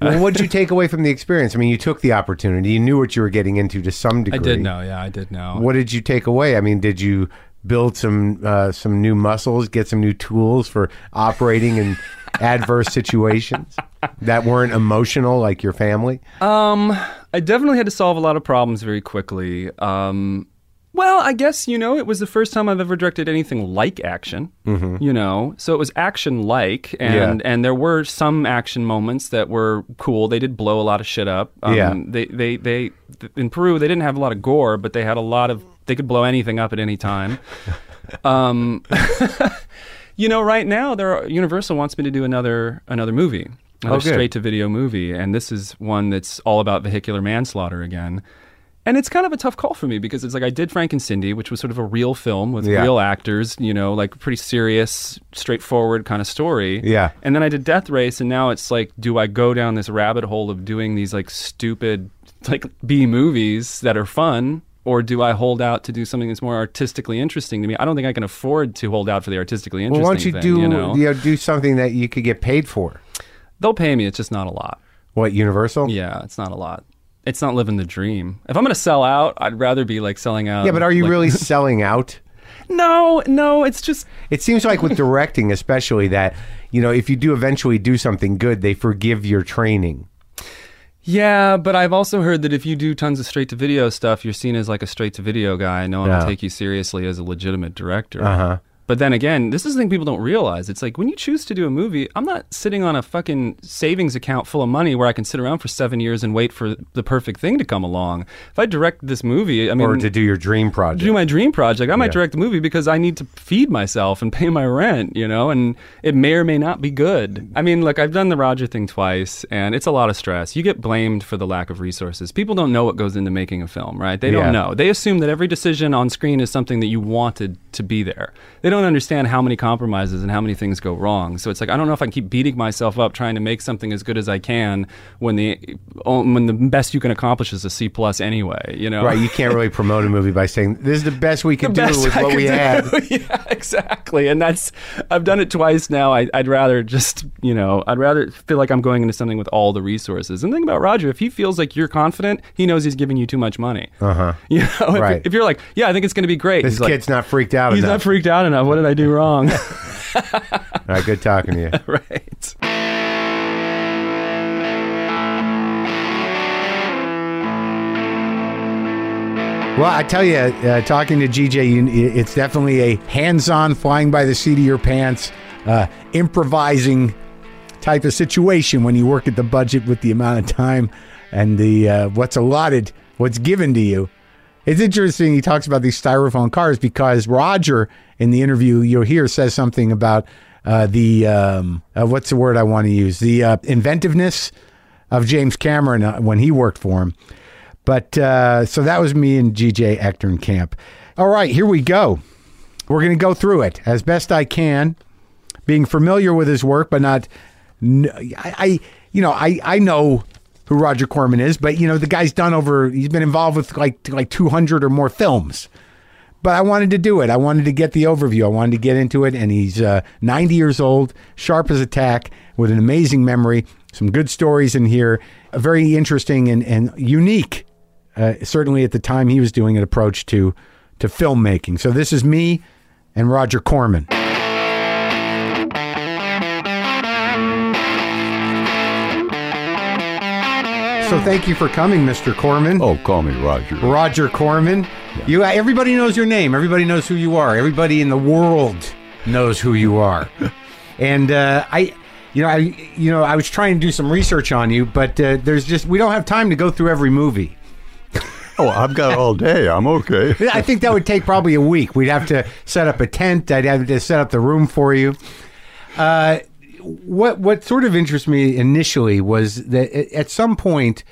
Well, what did you take away from the experience? I mean, you took the opportunity. You knew what you were getting into to some degree. I did know, yeah, I did know. What did you take away? I mean, did you build some uh, some new muscles, get some new tools for operating in adverse situations that weren't emotional, like your family? Um, I definitely had to solve a lot of problems very quickly. Um, well, I guess you know it was the first time I've ever directed anything like action. Mm-hmm. You know, so it was action like, and Yeah. and there were some action moments that were cool. They did blow a lot of shit up. Um, Yeah. They they they in Peru they didn't have a lot of gore, but they had a lot of they could blow anything up at any time. um, you know, right now there are, Universal wants me to do another another movie, another Oh, straight to video movie, and this is one that's all about vehicular manslaughter again. And it's kind of a tough call for me because it's like I did Frank and Cindy, which was sort of a real film with Yeah. real actors, you know, like pretty serious, straightforward kind of story. Yeah. And then I did Death Race, and now it's like, do I go down this rabbit hole of doing these like stupid, like B movies that are fun? Or do I hold out to do something that's more artistically interesting to me? I don't think I can afford to hold out for the artistically interesting. Well, why don't you thing, do You know? you uh, know, do something that you could get paid for? They'll pay me. It's just not a lot. What Universal? Yeah, it's not a lot. It's not living the dream. If I'm going to sell out, I'd rather be like selling out. Yeah, but are you like- really selling out? No, no. It's just It seems like with directing, especially that you know, if you do eventually do something good, they forgive your training. yeah. But I've also heard that if you do tons of straight to video stuff, you're seen as like a straight to video guy. No one Yeah. will take you seriously as a legitimate director. Uh-huh. But then again, this is the thing people don't realize. It's like when you choose to do a movie, I'm not sitting on a fucking savings account full of money where I can sit around for seven years and wait for the perfect thing to come along. If I direct this movie, I mean, or to do your dream project. do my dream project. I might Yeah. direct the movie because I need to feed myself and pay my rent, you know, and it may or may not be good. I mean, look, I've done the Roger thing twice and it's a lot of stress. You get blamed for the lack of resources. People don't know what goes into making a film, right? They Yeah. don't know. They assume that every decision on screen is something that you wanted to be there. They don't understand how many compromises and how many things go wrong. So it's like I don't know if I can keep beating myself up trying to make something as good as I can when the when the best you can accomplish is a C plus anyway, you know. Right, you can't really promote a movie by saying this is the best we could do with I what we do. had. yeah, exactly. And that's I've done it twice now. I, I'd rather just you know I'd rather feel like I'm going into something with all the resources. And think about Roger, if he feels like you're confident, he knows he's giving you too much money. Uh huh. You know, if, Right. if you're like, yeah, I think it's going to be great. This he's like, kid's not freaked out he's enough. not freaked out enough. What did I do wrong? All right, good talking to you. right. Well, I tell you, uh, talking to GJ, you, it's definitely a hands-on, flying by the seat of your pants, uh, improvising type of situation when you work at the budget with the amount of time and the uh, what's allotted, what's given to you. It's interesting. He talks about these styrofoam cars because Roger, in the interview you'll hear, says something about uh, the um, uh, what's the word I want to use? The uh, inventiveness of James Cameron uh, when he worked for him. But uh, so that was me and GJ Echternkamp. All right, here we go. We're going to go through it as best I can, being familiar with his work, but not. I, I you know, I I know who Roger Corman is, but you know the guy's done over. He's been involved with like like 200 or more films. But I wanted to do it. I wanted to get the overview. I wanted to get into it, and he's uh, 90 years old, sharp as a tack, with an amazing memory. Some good stories in here. A very interesting and, and unique, uh, certainly at the time he was doing an approach to to filmmaking. So this is me and Roger Corman. So thank you for coming, Mr. Corman. Oh, call me Roger. Roger Corman. You everybody knows your name. Everybody knows who you are. Everybody in the world knows who you are. and uh, I you know, I you know, I was trying to do some research on you, but uh, there's just we don't have time to go through every movie. Oh, I've got all day. I'm okay. I think that would take probably a week. We'd have to set up a tent. I'd have to set up the room for you. Uh, what what sort of interests me initially was that at some point,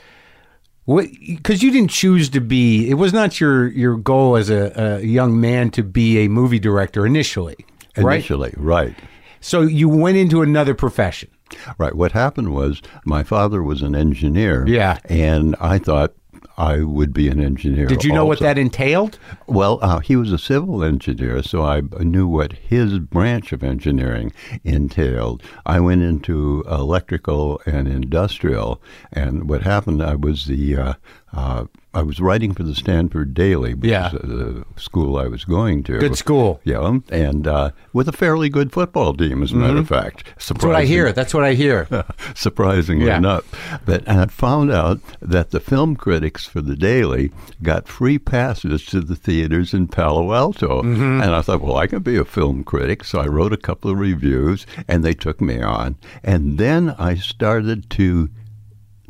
what because you didn't choose to be, it was not your your goal as a, a young man to be a movie director initially, right? Initially, right. So you went into another profession. Right. What happened was my father was an engineer. Yeah. And I thought I would be an engineer. Did you know what that entailed? Well, uh, he was a civil engineer, so I knew what his branch of engineering entailed. I went into electrical and industrial, and what happened, I was the uh, uh, I was writing for the Stanford Daily, which Yeah. is uh, the school I was going to. Good school. Yeah, and uh, with a fairly good football team, as a matter of fact. Mm-hmm. That's what I hear. That's what I hear. surprisingly Yeah. enough. But I found out that the film critics for the Daily got free passes to the theaters in Palo Alto. Mm-hmm. And I thought, well, I can be a film critic. So I wrote a couple of reviews and they took me on. And then I started to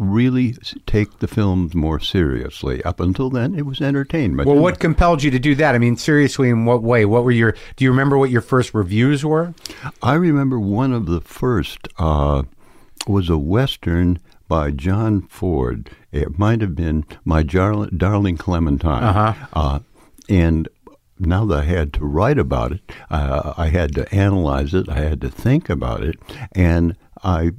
really take the films more seriously. Up until then, it was entertainment. Well, what compelled you to do that? I mean, seriously, in what way? What were your? Do you remember what your first reviews were? I remember one of the first uh, was a Western by John Ford. It might have been My Jar- Darling Clementine. Uh-huh. and now that I had to write about it, uh, I had to analyze it, I had to think about it, and I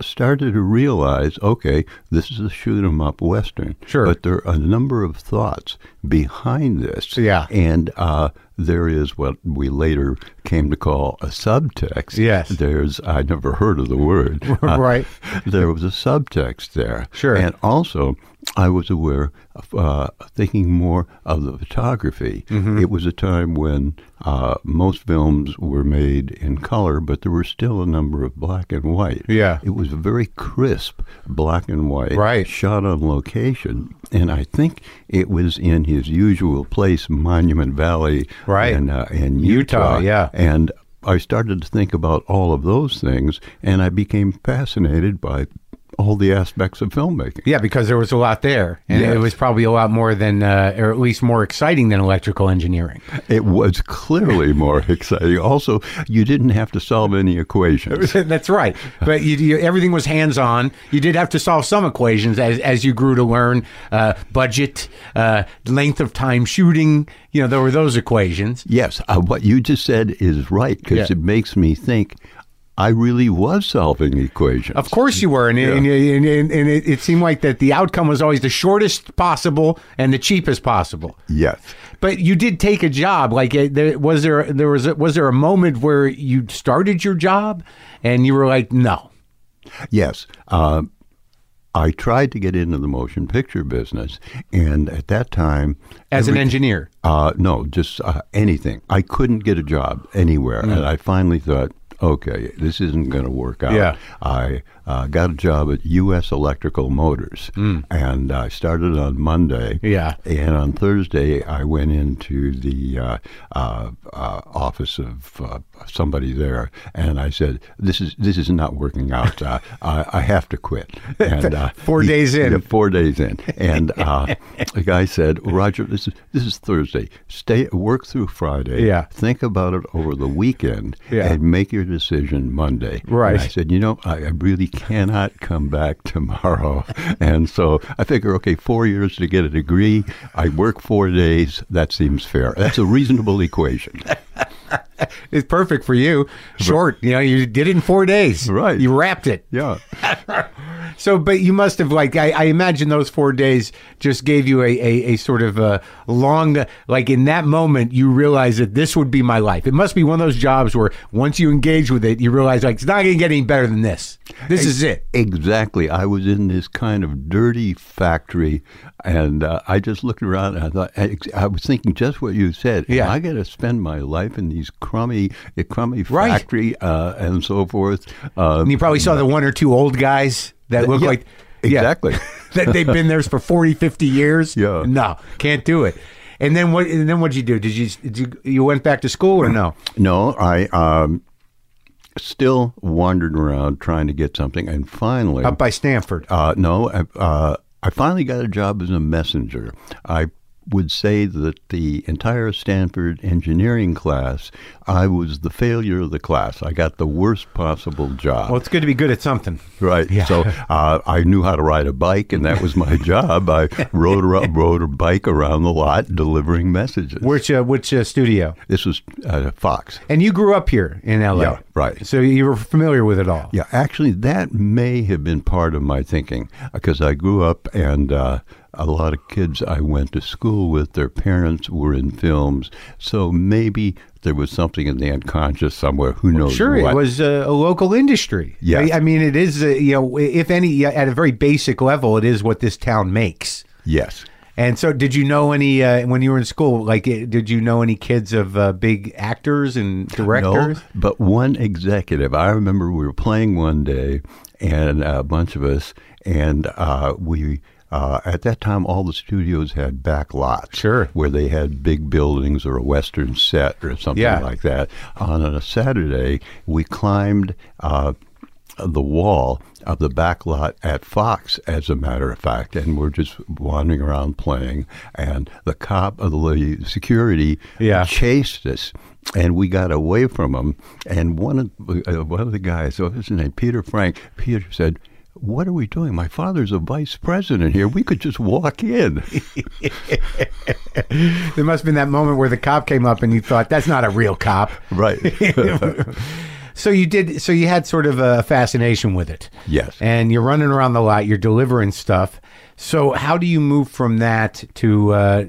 started to realize, okay, this is a shoot 'em up western. Sure. But there are a number of thoughts behind this. Yeah. And uh, there is what we later came to call a subtext. Yes. There's, I never heard of the word. Uh, Right. There was a subtext there. Sure. And also, I was aware of uh, thinking more of the photography. Mm-hmm. It was a time when uh, most films were made in color, but there were still a number of black and white. Yeah. It was very crisp black and white, Right. shot on location. And I think it was in his usual place, Monument Valley, Right. in, uh, in Utah, Utah. yeah. And I started to think about all of those things, and I became fascinated by all the aspects of filmmaking. Yeah, because there was a lot there, and Yes. it was probably a lot more than, uh, or at least more exciting than electrical engineering. It was clearly more exciting. Also, you didn't have to solve any equations. That's right. But you, you, everything was hands on. You did have to solve some equations as, as you grew to learn uh, budget, uh, length of time shooting. You know, there were those equations. Yes, uh, what you just said is right because Yeah. it makes me think I really was solving equations. Of course you were, and, and, and, and, and it, it seemed like that the outcome was always the shortest possible and the cheapest possible. Yes. But you did take a job. Like, there, was there there was a, was there a moment where you started your job and you were like, no, Yes. Uh, I tried to get into the motion picture business, and at that time, as an engineer. Uh, no, just uh, anything. I couldn't get a job anywhere, and I finally thought, okay, this isn't going to work out. Yeah. I uh, got a job at U.S. Electrical Motors, and I started on Monday. Yeah. And on Thursday, I went into the uh, uh, uh, office of uh, somebody there, and I said, "This is this is not working out. Uh, I, I have to quit." And uh, Four he- days in. yeah, four days in, and uh, the guy said, "Roger, this is this is Thursday. Stay work through Friday. Yeah. think about it over the weekend, Yeah. and make your decision Monday." Right. And I said, "You know, I, I really cannot come back tomorrow," and so I figure, okay, four years to get a degree. I work four days. That seems fair. That's a reasonable equation. It's perfect for you. Short, you know, you did it in four days. Right. You wrapped it. Yeah. So, but you must have like I, I imagine those four days just gave you a, a, a sort of a long like in that moment you realize that this would be my life. It must be one of those jobs where once you engage with it, you realize like it's not going to get any better than this. This is it. Exactly. I was in this kind of dirty factory, and uh, I just looked around and I thought, I, I was thinking just what you said. Am Yeah. I got to spend my life in these crummy, crummy Right. factory uh, and so forth. Uh, And you probably saw the one or two old guys that look Yeah, like yeah, exactly. that they've been there for 40, 50 years. Yeah. No, can't do it. And then what? And then what'd you do? Did you did you you went back to school or no? No, I um, still wandered around trying to get something, and finally, Up by Stanford. Uh, no, I, uh, I finally got a job as a messenger. I would say that the entire Stanford engineering class, I was the failure of the class. I got the worst possible job. Well, it's good to be good at something. Right. So uh, I knew how to ride a bike, and that was my job. I rode around, rode a bike around the lot delivering messages. Which uh, which uh, studio? This was uh, Fox. And you grew up here in L.A. Yeah, right. So you were familiar with it all. Yeah, actually, that may have been part of my thinking because I grew up and uh, a lot of kids I went to school with, their parents were in films. So maybe there was something in the unconscious somewhere. Who knows? Sure, what. it was uh, a local industry. Yeah. I, I mean, it is. Uh, you know, if any, at a very basic level, it is what this town makes. Yes. And so, did you know any uh, when you were in school? Like, did you know any kids of uh, big actors and directors? No, but one executive. I remember we were playing one day, and a bunch of us, and uh, we. Uh, at that time, all the studios had back lots, Sure. where they had big buildings or a western set or something Yeah. like that. On a Saturday, we climbed uh, the wall of the back lot at Fox, as a matter of fact, and we're just wandering around playing. And the cop, of the security, Yeah. chased us, and we got away from him. And one of uh, one of the guys, so his name Peter Frank, Peter said. What are we doing? My father's a vice president here. We could just walk in. There must have been that moment where the cop came up and you thought, "That's not a real cop." right. So you did. So you had sort of a fascination with it. Yes. And you're running around the lot. You're delivering stuff. So how do you move from that to uh,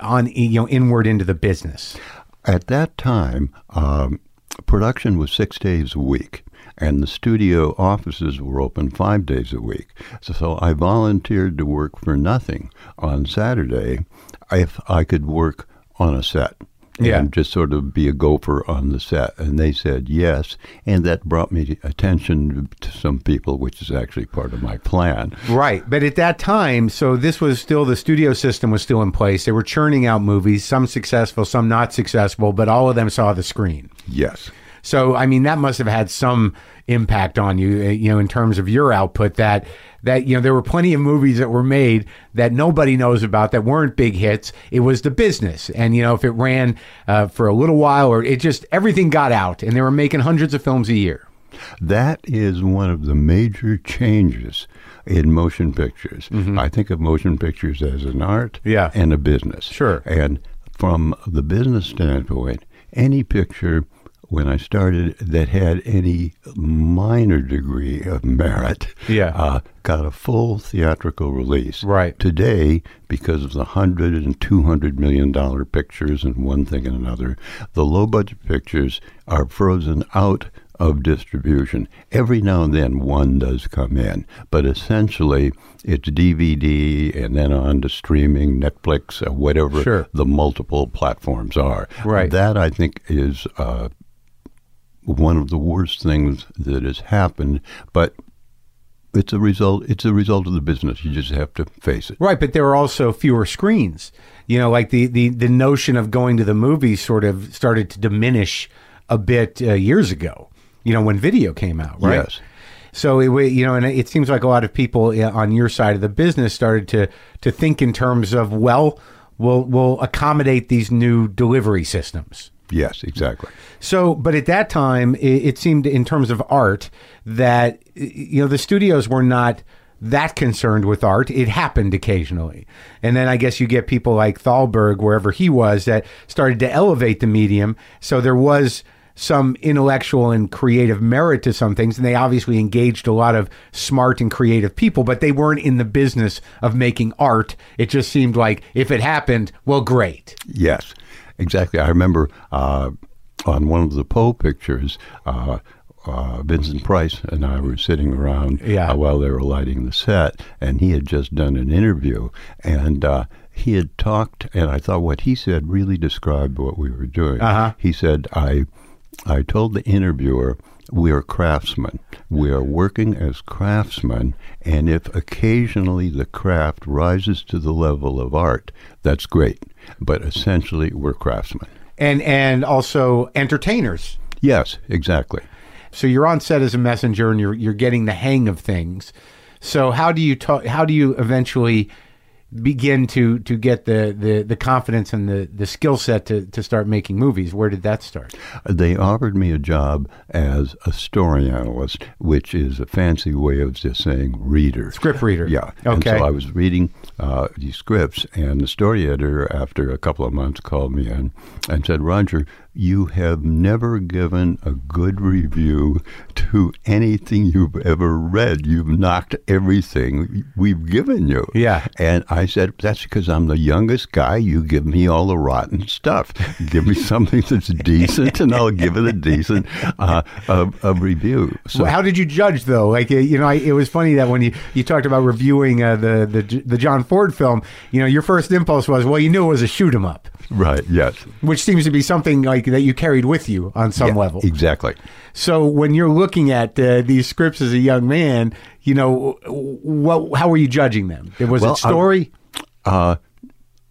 on you know inward into the business? At that time, um, production was six days a week, and the studio offices were open five days a week. So, so I volunteered to work for nothing on Saturday if I could work on a set. Yeah. And just sort of be a gopher on the set. And they said yes. And that brought me attention to some people, which is actually part of my plan. Right. But at that time, so this was still the studio system was still in place. They were churning out movies, some successful, some not successful, but all of them saw the screen. Yes. So I mean that must have had some impact on you, uh, you know, in terms of your output. That that you know there were plenty of movies that were made that nobody knows about that weren't big hits. It was the business, and you know if it ran uh, for a little while or it just everything got out, and they were making hundreds of films a year. That is one of the major changes in motion pictures. I think of motion pictures as an art Mm-hmm. Yeah. and a business. Sure. And from the business standpoint, any picture when I started that had any minor degree of merit Yeah. uh, got a full theatrical release. Right. Today, because of the hundred and two hundred million dollar pictures and one thing and another, the low budget pictures are frozen out of distribution. Every now and then one does come in, but essentially it's DVD and then on to streaming, Netflix, or whatever Sure. the multiple platforms are. Right. That I think is uh, one of the worst things that has happened, but it's a result. It's a result of the business. You just have to face it. Right, but there were also fewer screens. You know, like the the the notion of going to the movies sort of started to diminish a bit uh, years ago. You know, when video came out, right? Yes. So it, you know, and it seems like a lot of people on your side of the business started to to think in terms of well, we'll we'll accommodate these new delivery systems. Yes, exactly. So, but at that time, it, it seemed in terms of art that you know the studios were not that concerned with art. It happened occasionally, and then I guess you get people like Thalberg, wherever he was, that started to elevate the medium. So there was some intellectual and creative merit to some things, and they obviously engaged a lot of smart and creative people, but they weren't in the business of making art. It just seemed like if it happened, well, great. Yes, exactly. I remember uh, on one of the Poe pictures, uh, uh, Vincent Price and I were sitting around Yeah. uh, while they were lighting the set, and he had just done an interview, and uh, he had talked, and I thought what he said really described what we were doing. Uh-huh. He said, "I, I told the interviewer." We are craftsmen. We are working as craftsmen, and if occasionally the craft rises to the level of art, that's great. But essentially, we're craftsmen. And and also entertainers. Yes, exactly. So you're on set as a messenger and you're you're getting the hang of things. So how do you talk how do you eventually begin to to get the the, the confidence and the, the skill set to, to start making movies? Where did that start? They offered me a job as a story analyst, which is a fancy way of just saying reader. Script reader. Yeah. And Okay. so I was reading uh, these scripts, and the story editor, after a couple of months, called me in and said, Roger, you have never given a good review to anything you've ever read. You've knocked everything we've given you. Yeah. And I said, That's because I'm the youngest guy. You give me all the rotten stuff. give me something that's decent, and I'll give it a decent uh, a, a review. So Well, how did you judge though? Like uh, you know, I, it was funny that when you, you talked about reviewing uh, the the the John Ford film, you know, your first impulse was, well, you knew it was a shoot 'em up, Right, yes. which seems to be something like that you carried with you on some Yeah, level. Exactly. So when you're looking at uh, these scripts as a young man, you know, what how were you judging them? It Was Well, it story? Uh,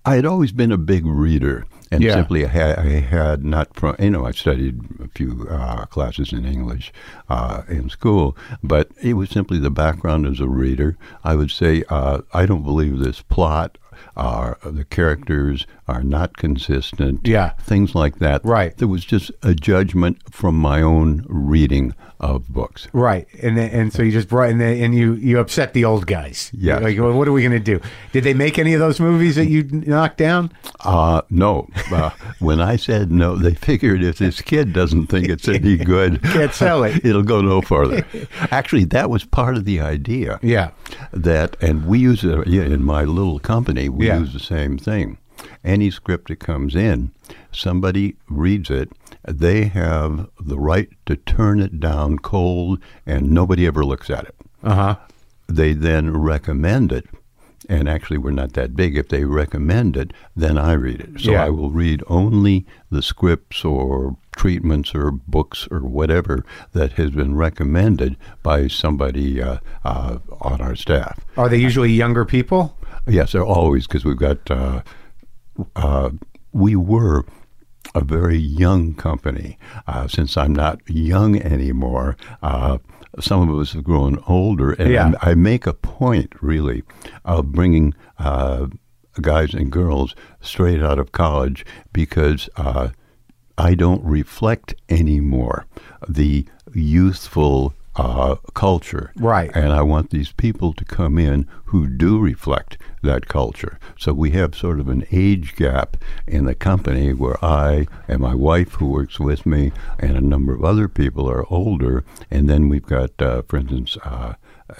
I had always been a big reader, and Yeah. simply I had, I had not from you know I studied a few uh, classes in English uh, in school, but it was simply the background as a reader. I would say uh, I don't believe this plot. Uh, the characters are not consistent. Yeah. things like that. Right. There was just a judgment from my own reading of books. Right, and then, and so you just brought and, then, and you you upset the old guys. Yes. like well, what are we going to do? Did they make any of those movies that you knocked down? Uh, no. Uh, when I said no, they figured if this kid doesn't think it's any good, Can't sell it. it'll go no further. Actually, that was part of the idea. Yeah, That, and we use it yeah, in my little company. We Yeah. use the same thing. Any script that comes in, somebody reads it. They have the right to turn it down cold, and nobody ever looks at it uh huh. they then recommend it. And actually, we're not that big. If they recommend it, then I read it. So Yeah. I will read only the scripts or treatments or books or whatever that has been recommended by somebody uh, uh, on our staff. Are they usually younger people? Yes, they're always because we've got. Uh, uh, we were a very young company. Uh, since I'm not young anymore, uh, some of us have grown older, and Yeah. I, make a point really of bringing. Uh, guys and girls straight out of college because uh, I don't reflect anymore the youthful uh, culture. Right. And I want these people to come in who do reflect that culture. So we have sort of an age gap in the company where I and my wife, who works with me, and a number of other people are older. And then we've got, uh, for instance, uh,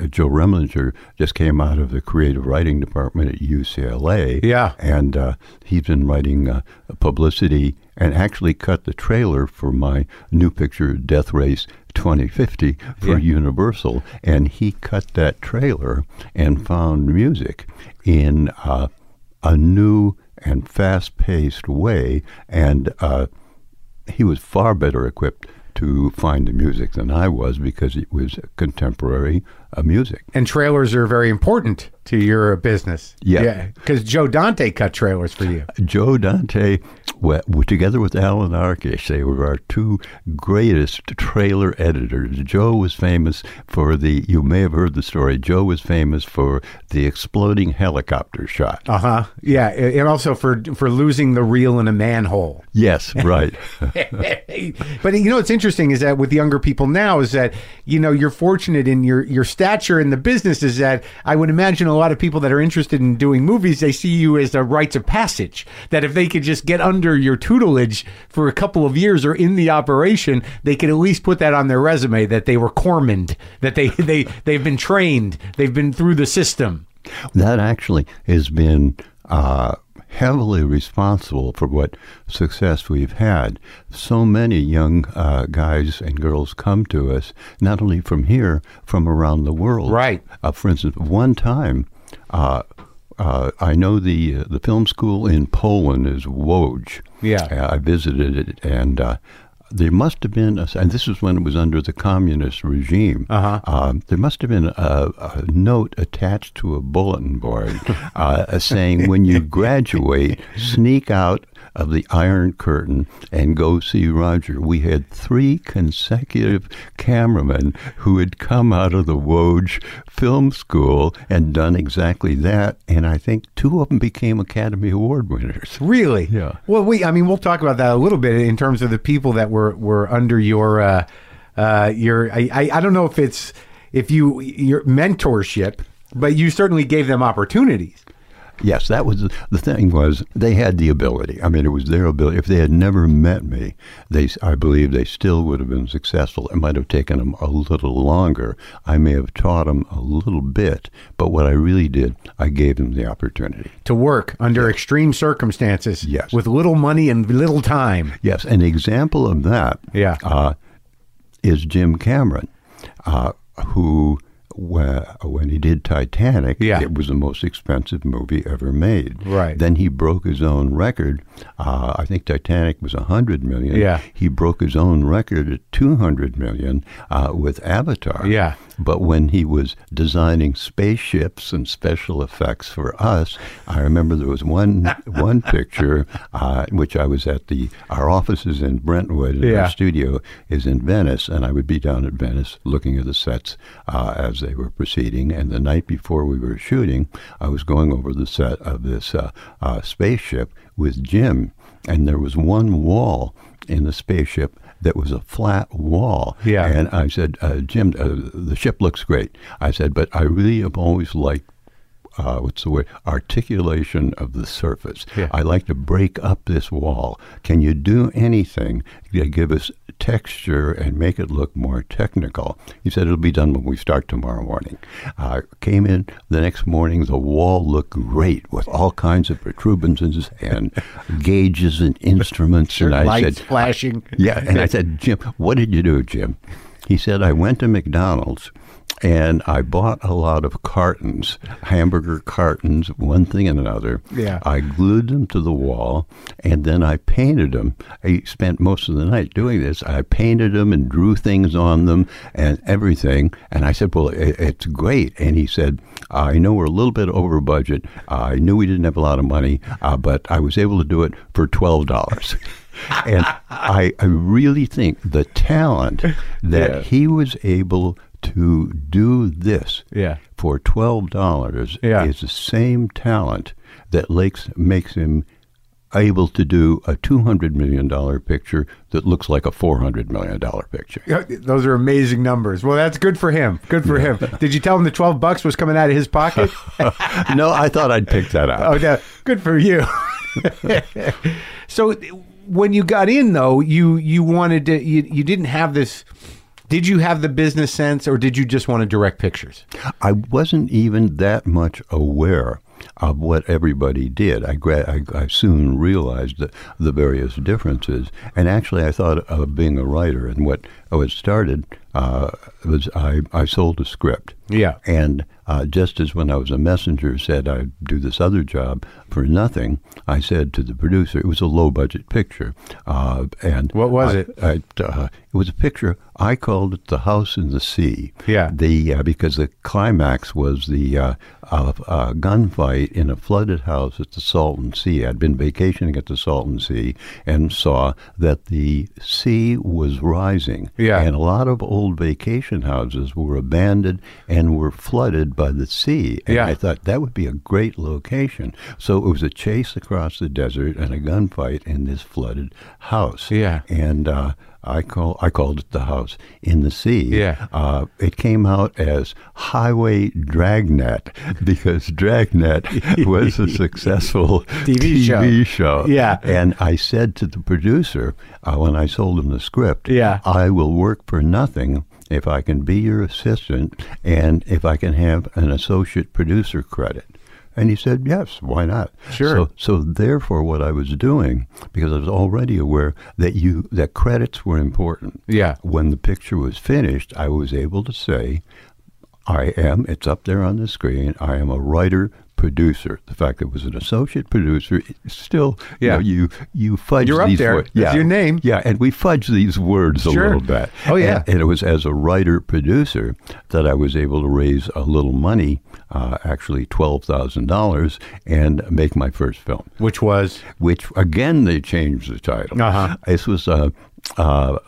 Joe Remlinger just came out of the creative writing department at UCLA. Yeah. And uh, he's been writing uh, publicity and actually cut the trailer for my new picture, Death Race 2050, for Yeah. Universal. And he cut that trailer and found music in uh, a new and fast paced way. And uh, he was far better equipped to find the music than I was because it was contemporary music. And trailers are very important to your business. Yeah. because Joe Dante cut trailers for you. Joe Dante, wa- together with Allan Arkush, they were our two greatest trailer editors. Joe was famous for the, you may have heard the story, Joe was famous for the exploding helicopter shot. Uh huh. Yeah, and also for for losing the reel in a manhole. Yes, right. but you know what's interesting is that with younger people now is that you know you're fortunate in your your stature in the business is that I would imagine a lot of people that are interested in doing movies, they see you as a rites of passage. That if they could just get under your tutelage for a couple of years or in the operation, they could at least put that on their resume that they were corpsmaned, that they they they've been trained, they've been through the system. That actually has been uh, heavily responsible for what success we've had. So many young uh, guys and girls come to us, not only from here, from around the world. Right. Uh, for instance, one time, uh, uh, I know the uh, the film school in Poland is Łódź. Yeah. Uh, I visited it, and uh, there must have been, a, and this is when it was under the communist regime. Uh-huh. Um, there must have been a, a note attached to a bulletin board uh, saying, "When you graduate, sneak out." Of the Iron Curtain and go see Roger. We had three consecutive cameramen who had come out of the Łódź Film School and done exactly that, and I think two of them became Academy Award winners. Really? Yeah. Well, we I mean we'll talk about that a little bit in terms of the people that were were under your uh, uh, your I, I I don't know if it's if you your mentorship, but you certainly gave them opportunities. Yes, that was the thing. Was they had the ability? I mean, it was their ability. If they had never met me, they, I believe, they still would have been successful. It might have taken them a little longer. I may have taught them a little bit, but what I really did, I gave them the opportunity. To work under extreme circumstances, Yes. with little money and little time. Yes, an example of that Yeah. uh, is Jim Cameron, uh, who, wh- when he did Titanic, Yeah. it was the most expensive movie ever made. Right. Then he broke his own record. Uh, I think Titanic was a hundred million. Yeah. He broke his own record at two hundred million uh, with Avatar. Yeah. But when he was designing spaceships and special effects for us, I remember there was one one picture uh, in which I was at the our offices in Brentwood, and Yeah. our studio is in Venice, and I would be down at Venice looking at the sets uh, as they were proceeding. And the night before we were shooting, I was going over the set of this uh, uh, spaceship with Jim, and there was one wall in the spaceship that was a flat wall. Yeah. And I said, uh, Jim, uh, the ship looks great. I said, but I really have always liked. Uh, what's the word? Articulation of the surface. Yeah. I like to break up this wall. Can you do anything to give us texture and make it look more technical? He said it'll be done when we start tomorrow morning. Uh, came in the next morning. The wall looked great with all kinds of protuberances and gauges and instruments. and I Lights said, flashing. yeah, and I said, Jim, what did you do, Jim? He said, I went to McDonald's and I bought a lot of cartons, hamburger cartons, one thing and another. Yeah. I glued them to the wall and then I painted them. I spent most of the night doing this. I painted them and drew things on them and everything. And I said, Well, it, it's great. And he said, I know we're a little bit over budget. I knew we didn't have a lot of money, uh, but I was able to do it for $12. and I, I really think the talent that Yeah. he was able to do this Yeah. for twelve dollars Yeah. is the same talent that makes makes him able to do a two hundred million dollar picture that looks like a four hundred million dollar picture. Those are amazing numbers. Well, that's good for him. Good for him. Did you tell him the twelve bucks was coming out of his pocket? no, I thought I'd pick that out. Oh, no. good for you. so, when you got in, though, you you wanted to. You, you didn't have this. Did you have the business sense, or did you just want to direct pictures? I wasn't even that much aware of what everybody did. I, I, I soon realized the, the various differences, and actually, I thought of being a writer. And what what started uh, was I, I sold a script. Yeah. And uh, just as when I was a messenger said I'd do this other job for nothing, I said to the producer, it was a low budget picture. Uh, and What was I- it? I, uh, it was a picture. I called it "The House in the Sea." Yeah. The uh, because the climax was the uh, uh, gunfight in a flooded house at the Salton Sea. I'd been vacationing at the Salton Sea and saw that the sea was rising. Yeah. And a lot of old vacation houses were abandoned and were flooded by the sea. And Yeah. I thought that would be a great location. So it was a chase across the desert and a gunfight in this flooded house. Yeah. And uh, I call I called it the house in the sea. Yeah. Uh, it came out as Highway Dragnet because Dragnet was a successful TV show. show. Yeah. And I said to the producer uh, when I sold him the script, Yeah. I will work for nothing if I can be your assistant and if I can have an associate producer credit. And he said, yes, why not? Sure. So, so therefore, what I was doing, because I was already aware that you that credits were important. Yeah. When the picture was finished, I was able to say, I am. It's up there on the screen. I am a writer. Producer. The fact that it was an associate producer, still, you Yeah. know, you you fudge You're up these there. words. It's your name. Yeah, and we fudge these words a little bit. Oh, yeah. And, and it was as a writer producer that I was able to raise a little money, uh, actually twelve thousand dollars, and make my first film. Which was Which again they changed the title. Uh-huh. This was uh, uh,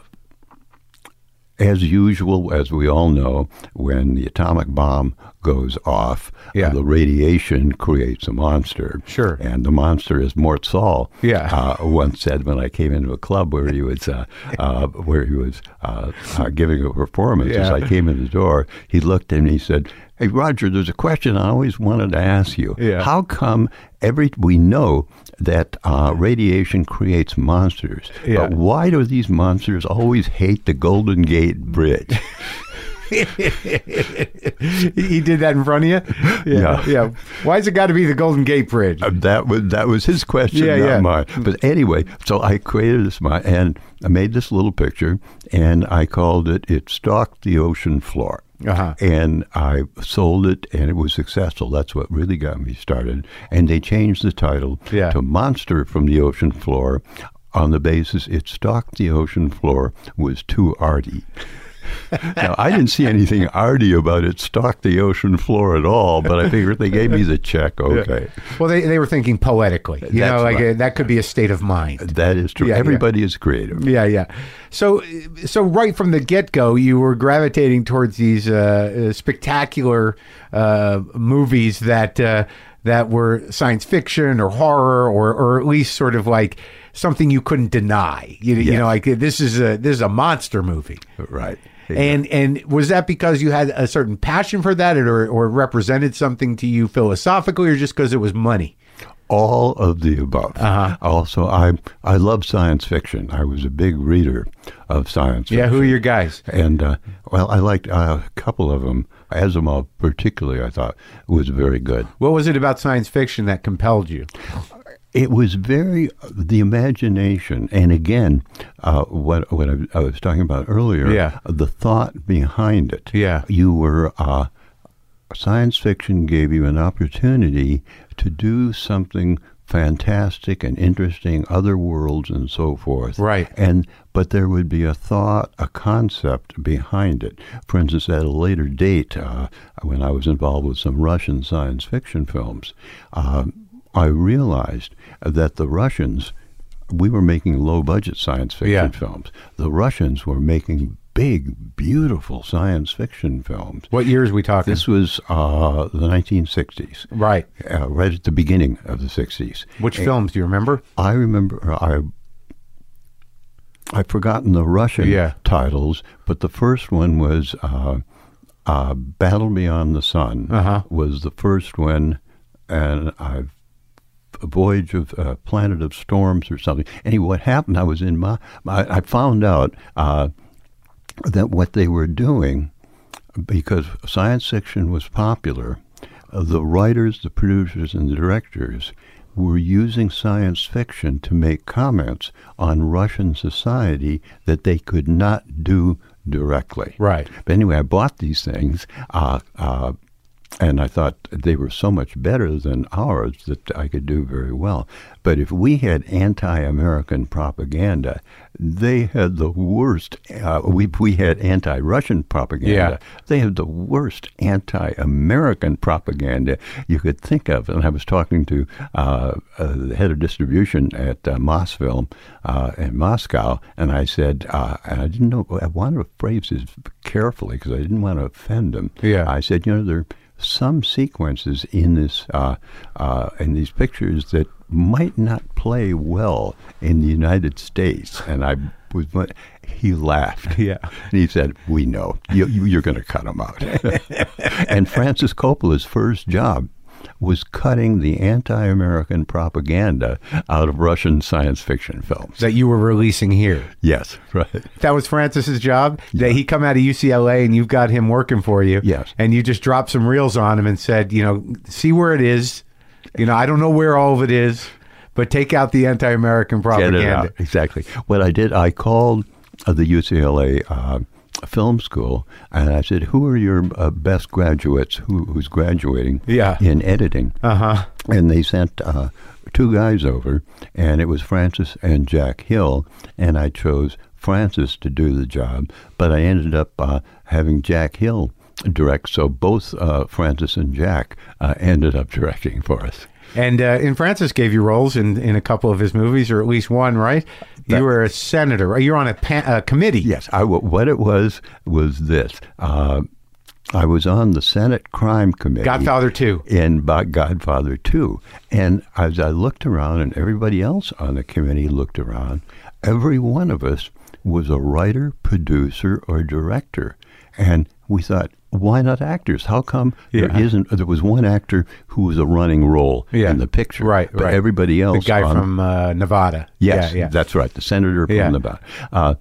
as usual, as we all know, when the atomic bomb goes off, Yeah. uh, the radiation creates a monster. Sure. And the monster is Mort Sahl. Yeah. Uh, once said when I came into a club where he was uh, uh, where he was uh, uh, giving a performance. yeah. As I came in the door, he looked at me and he said, "Hey Roger, there's a question I always wanted to ask you. Yeah. How come every we know that uh, radiation creates monsters, Yeah. but why do these monsters always hate the Golden Gate Bridge?" he did that in front of you? Yeah. Yeah. Why's it got to be the Golden Gate Bridge? Uh, that was that was his question, Yeah, not yeah. mine. But anyway, so I created this my and I made this little picture, and I called it "It Stalked the Ocean Floor." Uh-huh. And I sold it, and it was successful. That's what really got me started. And they changed the title Yeah. to "Monster from the Ocean Floor." On the basis it stalked the ocean floor was too arty. now I didn't see anything arty about it stalked the ocean floor at all, but I figured they gave me the check. Okay, Well, they, they were thinking poetically. You That's know, like right. uh, that could be a state of mind. That is true. Yeah, yeah. Everybody is creative. Yeah, yeah. So, so right from the get go, you were gravitating towards these uh, uh, spectacular uh, movies that uh, that were science fiction or horror, or or at least sort of like something you couldn't deny. You, you know, like this is a this is a monster movie. Right. And and was that because you had a certain passion for that, or or represented something to you philosophically, or just because it was money? all of the above. Uh-huh. Also, I I love science fiction. I was a big reader of science fiction. Yeah, fiction. who are your guys? And uh, well, I liked uh, a couple of them. Asimov, particularly, I thought was very good. What was it about science fiction that compelled you? It was very the imagination, and again, uh, what what I, I was talking about earlier. Yeah. the thought behind it. Yeah. you were. Uh, science fiction gave you an opportunity to do something fantastic and interesting, other worlds and so forth. Right. And but there would be a thought, a concept behind it. For instance, at a later date, uh, when I was involved with some Russian science fiction films, uh, I realized that the Russians, we were making low budget science fiction Yeah. films. The Russians were making big, beautiful science fiction films. What years we talking? This was uh, the 1960s, right. uh, right at the beginning of the 60s. Which films do you remember? I remember I I've forgotten the Russian Yeah. titles, but the first one was uh, uh, Battle Beyond the Sun Uh-huh. was the first one, and I've a voyage of uh, planet of storms or something. Anyway, what happened? I was in my, my I found out uh, that what they were doing because science fiction was popular, uh, the writers, the producers, and the directors were using science fiction to make comments on Russian society that they could not do directly. Right. But anyway, I bought these things, uh, uh, and I thought they were so much better than ours that I could do very well. But if we had anti-American propaganda, they had the worst. Uh, we we had anti-Russian propaganda. Yeah. They had the worst anti-American propaganda you could think of. And I was talking to uh, uh, the head of distribution at uh, Mosfilm uh, in Moscow, and I said, uh, and I didn't know, I wanted to phrase this carefully because I didn't want to offend him. Yeah. I said, you know, there are some sequences in this uh, uh, in these pictures that might not play well in the United States, and I was. he laughed. Yeah. And he said, We know. You, you're going to cut him out. and Francis Coppola's first job was cutting the anti American propaganda out of Russian science fiction films. that you were releasing here. Yes, right. That was Francis's job. That he come out of UCLA and you've got him working for you. Yes. And you just dropped some reels on him and said, you know, see where it is. You know, I don't know where all of it is, but take out the anti-American Get it propaganda. Exactly. What I did, I called uh, the UCLA uh, film school and I said, Who are your uh, best graduates who, who's graduating Yeah. in editing? Uh huh. and they sent uh, two guys over, and it was Francis and Jack Hill, and I chose Francis to do the job, but I ended up uh, having Jack Hill direct, so both uh, Francis and Jack uh, ended up directing for us. And uh, and Francis gave you roles in, in a couple of his movies, or at least one, right? You were a senator. You're on a, a committee. Yes, I, what it was was this. Uh, I was on the Senate Crime Committee. Godfather 2. In Godfather 2. And as I looked around and everybody else on the committee looked around, every one of us was a writer, producer, or director. And we thought, why not actors? How come Yeah. there isn't? There was one actor who was a running role Yeah. in the picture, Right, But right. everybody else, The guy on- from uh, Nevada. Yes, Yeah, that's right. The senator from. Nevada. Uh,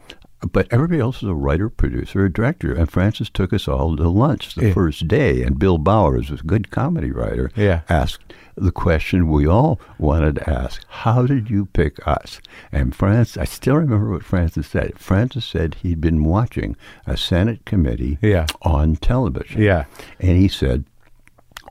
but everybody else is a writer, producer, or director. And Francis took us all to lunch the first day. And Bill Bowers, was a good comedy writer, asked the question we all wanted to ask How did you pick us? And Francis, I still remember what Francis said. Francis said he'd been watching a Senate committee Yeah. on television. Yeah. And he said,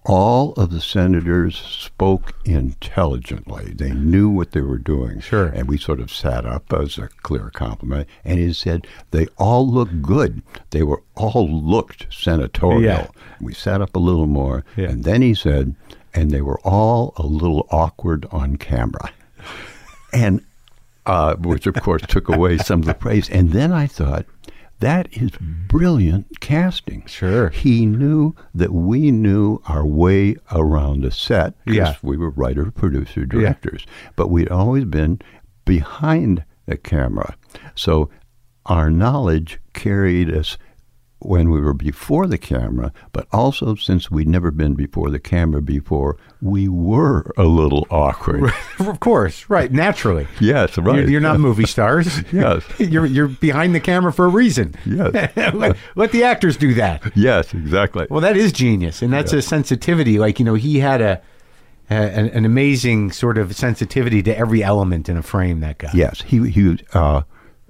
all of the senators spoke intelligently. They knew what they were doing. Sure. And we sort of sat up as a clear compliment. And he said, they all looked good. They were all looked senatorial. Yeah. We sat up a little more. Yeah. And then he said, and they were all a little awkward on camera. And uh, which of course took away some of the praise. And then I thought, that is brilliant casting. Sure. He knew that we knew our way around a set because Yeah. we were writer, producer, directors. But we'd always been behind the camera. So our knowledge carried us when we were before the camera, but also since we'd never been before the camera before, we were a little awkward. of course, right, naturally. Yes, right. You're, you're not movie stars. Yes. you're you're behind the camera for a reason. Yes. let, let the actors do that. Yes, exactly. Well, that is genius, and that's a sensitivity. Like you know, he had a, a an, an amazing sort of sensitivity to every element in a frame. That guy. Yes, he he uh,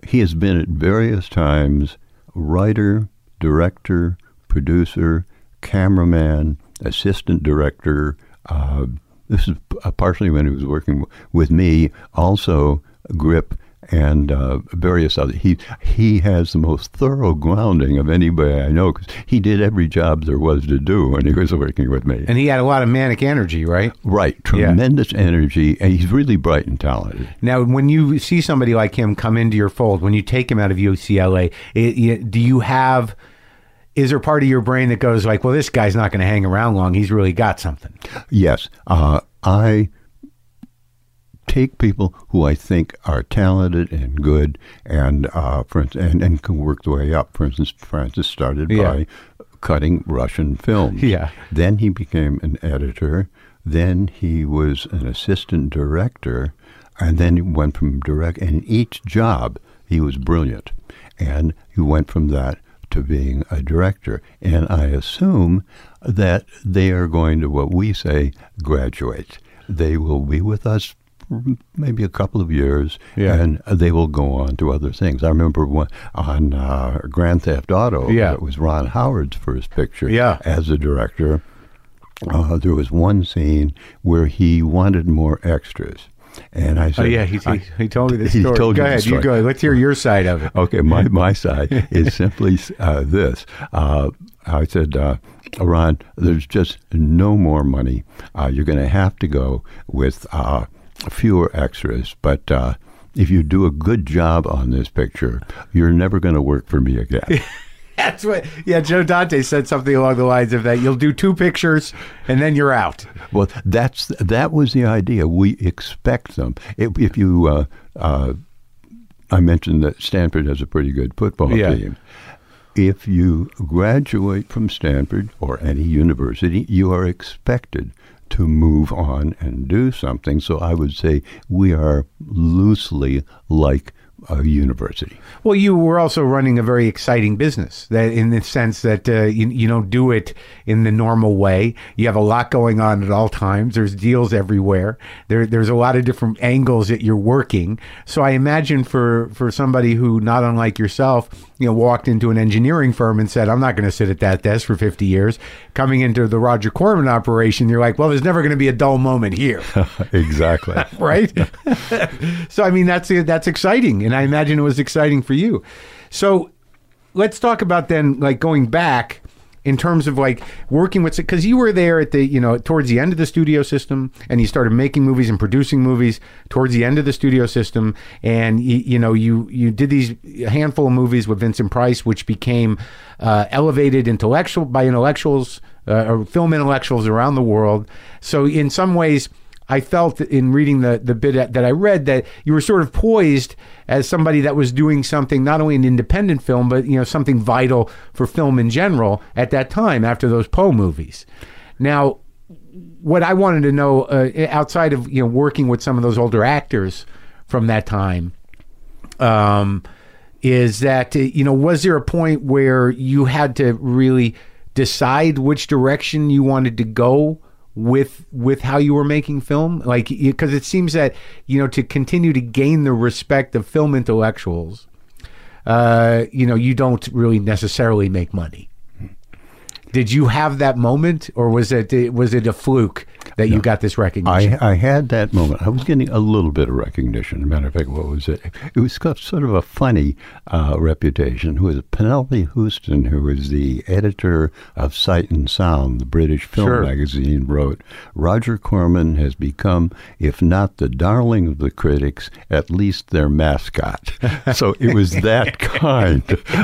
he has been at various times writer, director, producer, cameraman, assistant director. Uh, this is uh, partially when he was working with me. Also, grip and uh, various other. He he has the most thorough grounding of anybody I know because he did every job there was to do when he was working with me. And he had a lot of manic energy, right? right, tremendous energy, and he's really bright and talented. Now, when you see somebody like him come into your fold, when you take him out of UCLA, it, it- do you have? Is there part of your brain that goes like, "Well, this guy's not going to hang around long. He's really got something." Yes, uh, I take people who I think are talented and good, and uh, for and and can work their way up. For instance, Francis started Yeah. by cutting Russian films. Yeah. Then he became an editor. Then he was an assistant director, and then he went from direct. And in each job, he was brilliant, and he went from that to being a director. And I assume that they are going to what we say graduate. They will be with us maybe a couple of years, Yeah. and they will go on to other things. I remember one, on uh, Grand Theft Auto, Yeah. it was Ron Howard's first picture Yeah. as a director. Uh, there was one scene where he wanted more extras. And I said, Oh yeah, he, he, he told me this He story. told go you ahead, you go. Let's hear your side of it. Okay, my, my side is simply uh, this. Uh, I said, uh, Ron, there's just no more money. Uh, you're going to have to go with uh, fewer extras, but uh, if you do a good job on this picture, you're never going to work for me again. That's what. Yeah, Joe Dante said something along the lines of that. You'll do two pictures and then you're out. well, that's that was the idea. We expect them. If, if you uh, uh, I mentioned that Stanford has a pretty good football Yeah. team. If you graduate from Stanford or any university, you are expected to move on and do something. So I would say we are loosely like a university. Well, you were also running a very exciting business. That, in the sense that uh, you, you don't do it in the normal way. You have a lot going on at all times. There's deals everywhere. There, there's a lot of different angles that you're working. So I imagine for for somebody who, not unlike yourself, you know, walked into an engineering firm and said, "I'm not going to sit at that desk for 50 years." Coming into the Roger Corman operation, you're like, "Well, there's never going to be a dull moment here." exactly. right? so I mean that's that's exciting, and I imagine it was exciting for you. So let's talk about then, like going back in terms of like working with because you were there at the you know towards the end of the studio system, and you started making movies and producing movies towards the end of the studio system, and you, you know you you did these handful of movies with Vincent Price, which became uh, elevated intellectual by intellectuals uh, or film intellectuals around the world. So in some ways. I felt in reading the the bit that I read that you were sort of poised as somebody that was doing something not only an independent film but you know something vital for film in general at that time after those Poe movies. Now, what I wanted to know uh, outside of you know working with some of those older actors from that time um, is that uh, you know was there a point where you had to really decide which direction you wanted to go with with how you were making film? Like because it seems that you know to continue to gain the respect of film intellectuals uh you know you don't really necessarily make money did you have that moment or was it was it a fluke that you got this recognition I, I had that moment. I was getting a little bit of recognition. As a matter of fact, what was it? It was got sort of a funny uh, reputation. Who was Penelope Houston, who was the editor of Sight and Sound, the British film Sure. magazine, wrote, Roger Corman has become, if not the darling of the critics, at least their mascot. so it was that kind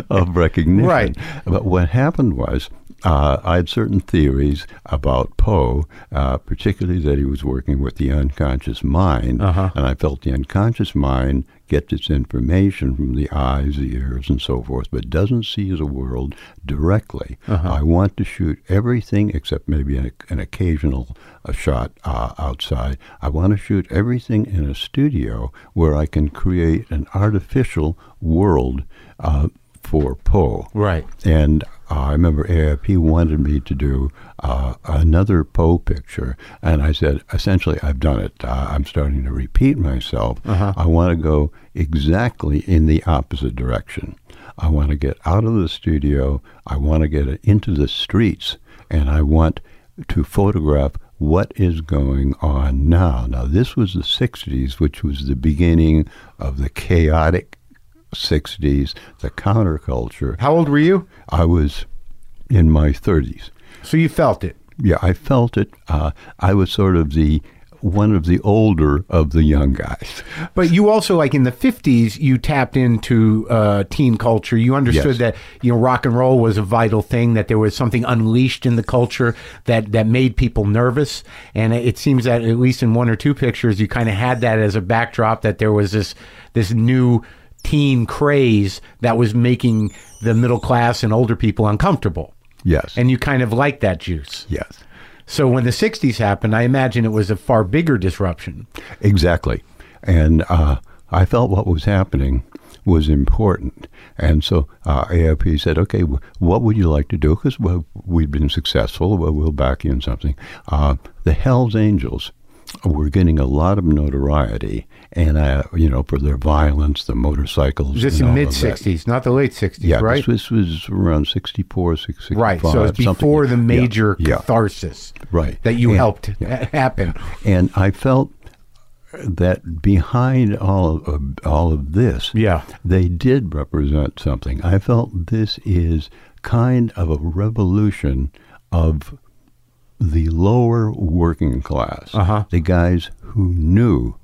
of recognition. Right. But what happened was, uh, I had certain theories about Poe, uh, particularly that he was working with the unconscious mind, Uh-huh. and I felt the unconscious mind gets its information from the eyes, the ears, and so forth, but doesn't see the world directly. Uh-huh. I want to shoot everything except maybe an, an occasional uh, shot uh, outside. I want to shoot everything in a studio where I can create an artificial world uh, for Poe. Right. And uh, I remember AIP wanted me to do uh, another Poe picture, and I said, essentially, I've done it. Uh, I'm starting to repeat myself. I want to go exactly in the opposite direction. I want to get out of the studio. I want to get into the streets, and I want to photograph what is going on now. Now, this was the 60s, which was the beginning of the chaotic 60s, the counterculture. how old were you I was in my 30s. so you felt it Yeah, I felt it. Uh, I was sort of the one of the older of the young guys. But you also, like in the 50s, you tapped into uh, teen culture. You understood Yes. that, you know, rock and roll was a vital thing, that there was something unleashed in the culture that, that made people nervous. And it seems that, at least in one or two pictures, you kind of had that as a backdrop, that there was this, this new teen craze that was making the middle class and older people uncomfortable. Yes. And you kind of liked that juice. yes. So when the 60s happened, I imagine it was a far bigger disruption. Exactly. And uh, I felt what was happening was important. And so uh, AIP said, okay, what would you like to do? Because well, we've been successful. Well, we'll back you in something. Uh, the Hells Angels were getting a lot of notoriety, and uh, you know, for their violence, the motorcycles. This in mid 60s, not the late 60s, Yeah, right? this, this was around 64, 65. Right. So it's before the major yeah. catharsis Right. that you And- helped ha- happen. And I felt that behind all of all of this, Yeah. they did represent something. I felt this is kind of a revolution of the lower working class, Uh-huh. the guys who knew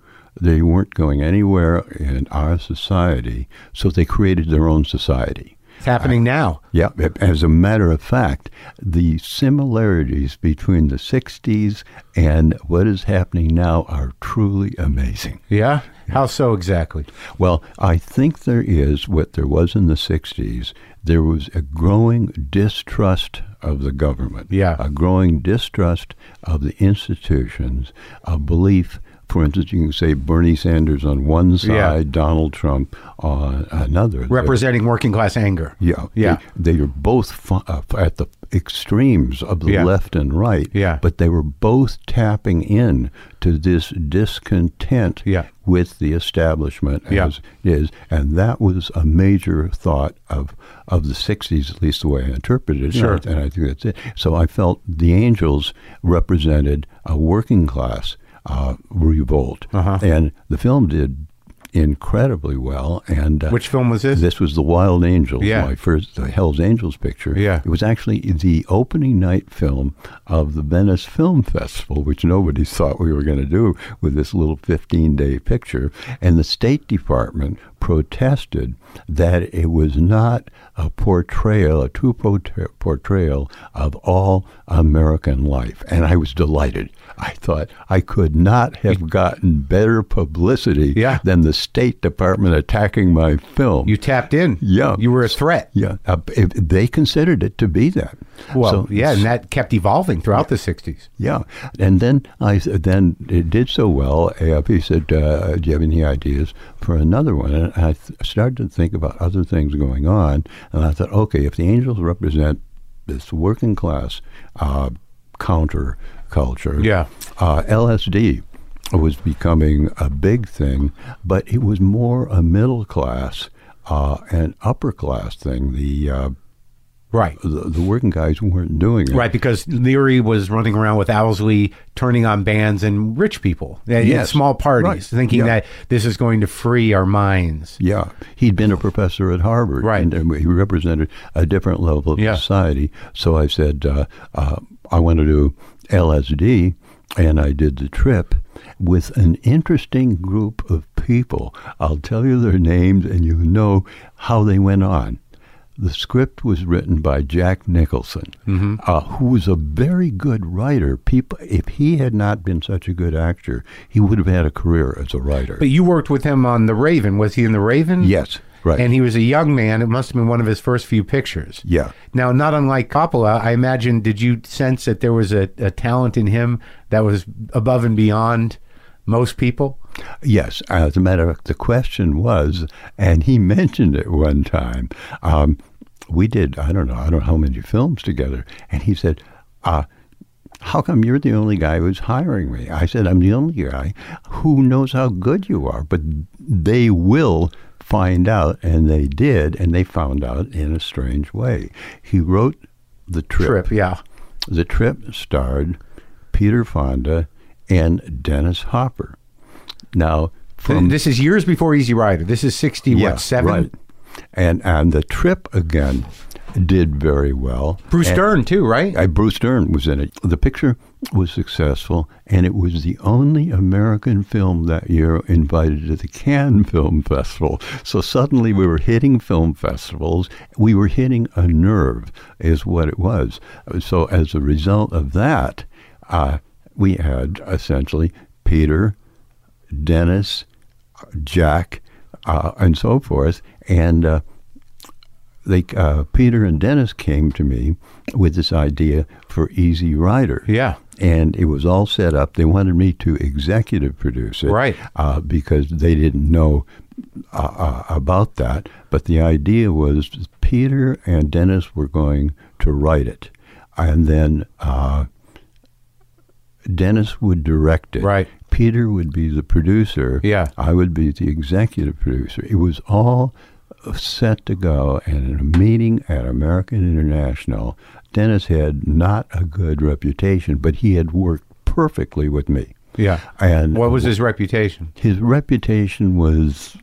they weren't going anywhere in our society, so they created their own society. It's happening uh, now. Yeah, as a matter of fact, the similarities between the 60s and what is happening now are truly amazing. Yeah? How so exactly? Well, I think there is what there was in the 60s. There was a growing distrust of the government, Yeah. a growing distrust of the institutions, a belief. For instance, you can say Bernie Sanders on one side, Yeah. Donald Trump on another. Representing working class anger. Yeah, Yeah. They, they are both fu- uh, at the extremes of the Yeah. left and right. Yeah. but they were both tapping in to this discontent Yeah. with the establishment Yeah. as it is, and that was a major thought of of the '60s, at least the way I interpreted it. Sure. and I think that's it. So I felt the Angels represented a working class uh, revolt, Uh-huh. and the film did incredibly well. And uh, Which film was this? this was the Wild Angels, Yeah. my first the Hell's Angels picture. Yeah. It was actually the opening night film of the Venice Film Festival, which nobody thought we were going to do with this little 15 day picture. And the State Department protested that it was not a portrayal, a true portrayal of all American life. And I was delighted. I thought I could not have gotten better publicity Yeah. than the State Department attacking my film. You tapped in. Yeah. You were a threat. Yeah, uh, if they considered it to be that. Well, So- yeah, and that kept evolving throughout the 60s. yeah, and then I then it did so well. AIP said, uh, "Do you have any ideas for another one?" And I th- started to think about other things going on, and I thought, okay, if the Angels represent this working class uh, counter culture, Yeah. uh, LSD was becoming a big thing, but it was more a middle class uh, and upper class thing. The uh, Right. the, the working guys weren't doing it. Right, because Leary was running around with Owsley, turning on bands and rich people in Yes. small parties, Right. thinking Yeah. that this is going to free our minds. Yeah, he'd been a professor at Harvard, Right. And, and he represented a different level of Yeah. society. So I said, uh, uh, I want to do LSD, and I did the trip with an interesting group of people. I'll tell you their names, and you know how they went on. The script was written by Jack Nicholson, uh, who was a very good writer. People, if he had not been such a good actor, he would have had a career as a writer. But you worked with him on The Raven. Was he in The Raven? Yes, right. And he was a young man. It must have been one of his first few pictures. Yeah. Now, not unlike Coppola, I imagine, did you sense that there was a, a talent in him that was above and beyond most people? Yes, as a matter of fact, the question was, and he mentioned it one time. Um, we did, I don't know, I don't know how many films together, and he said, uh, how come you're the only guy who's hiring me? I said, I'm the only guy who knows how good you are, but they will find out, and they did, and they found out in a strange way. He wrote the Trip, yeah. the trip starred Peter Fonda and Dennis Hopper. Now, from this is years before Easy Rider. This is 60, yeah, what, seven? right, and and the trip again did very well. Bruce And- Dern, too, right? uh, Bruce Dern was in it. The picture was successful, and it was the only American film that year invited to the Cannes Film Festival. So suddenly we were hitting film festivals. We were hitting a nerve, is what it was. So as a result of that, uh, we had essentially Peter, Dennis, Jack, uh, and so forth, and. Uh, they uh, Peter and Dennis came to me with this idea for Easy Rider. Yeah. And it was all set up. They wanted me to executive produce it, Right. Uh, because they didn't know uh, uh, about that. But the idea was Peter and Dennis were going to write it, and then uh, Dennis would direct it. Right. Peter would be the producer. Yeah. I would be the executive producer. It was all set to go, and in a meeting at American International, Dennis had not a good reputation, but he had worked perfectly with me. Yeah. And What was his reputation? his reputation was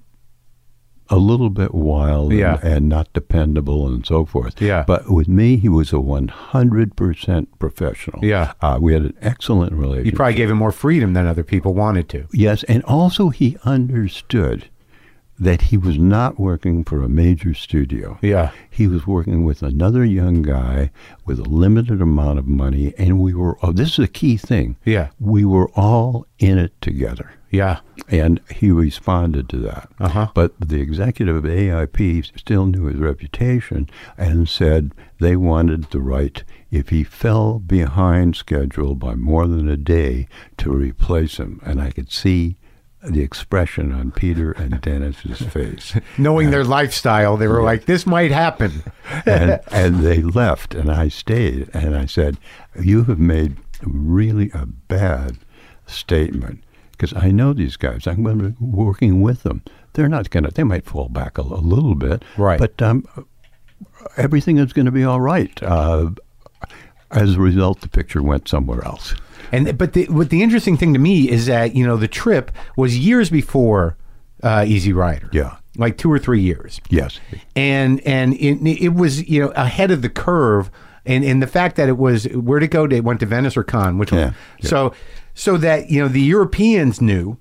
a little bit wild and- and, not dependable and so forth. Yeah. But with me, he was a 100% professional. Yeah. Uh, we had an excellent relationship. You probably gave him more freedom than other people wanted to. Yes, and also he understood that he was not working for a major studio. Yeah. He was working with another young guy with a limited amount of money, and we were, oh, this is a key thing. Yeah. We were all in it together. Yeah. And he responded to that. Uh-huh. But the executive of AIP still knew his reputation and said they wanted the right, if he fell behind schedule by more than a day, to replace him. And I could see the expression on Peter and Dennis's face. Knowing their lifestyle, they were like, this might happen. and, and they left, and I stayed. And I said, You have made really a bad statement because I know these guys. I'm going to be working with them. They're not going to, they might fall back a, a little bit. Right. But um, everything is going to be all right. Uh, as a result, the picture went somewhere else. And but the what the interesting thing to me is that you know the trip was years before uh, Easy Rider. Yeah. like two or three years. Yes. and and it, it was you know ahead of the curve and and the fact that it was where to go they went to Venice or Cannes which Yeah, one yeah. so so that you know the Europeans knew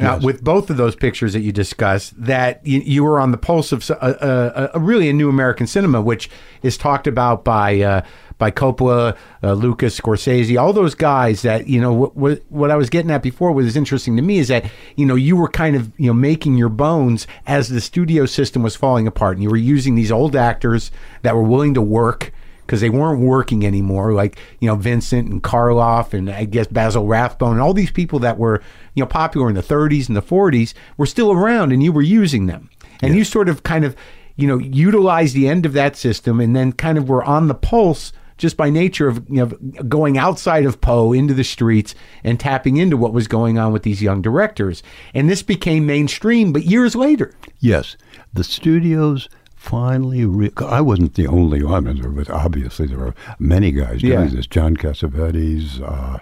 uh, with both of those pictures that you discussed that you, you were on the pulse of s- a, a, a really a new American cinema which is talked about by uh, by Coppola, uh, Lucas, Scorsese, all those guys that you know what, what what I was getting at before was interesting to me is that you know you were kind of you know making your bones as the studio system was falling apart and you were using these old actors that were willing to work because they weren't working anymore like you know Vincent and Karloff and I guess Basil Rathbone and all these people that were you know popular in the 30s and the 40s were still around and you were using them. And you sort of kind of you know utilized the end of that system and then kind of were on the pulse just by nature of you know going outside of Poe into the streets and tapping into what was going on with these young directors. And this became mainstream but years later. Yes, the studios finally. Re- I wasn't the only one. There was obviously there were many guys doing Yeah. this. John Cassavetes, uh,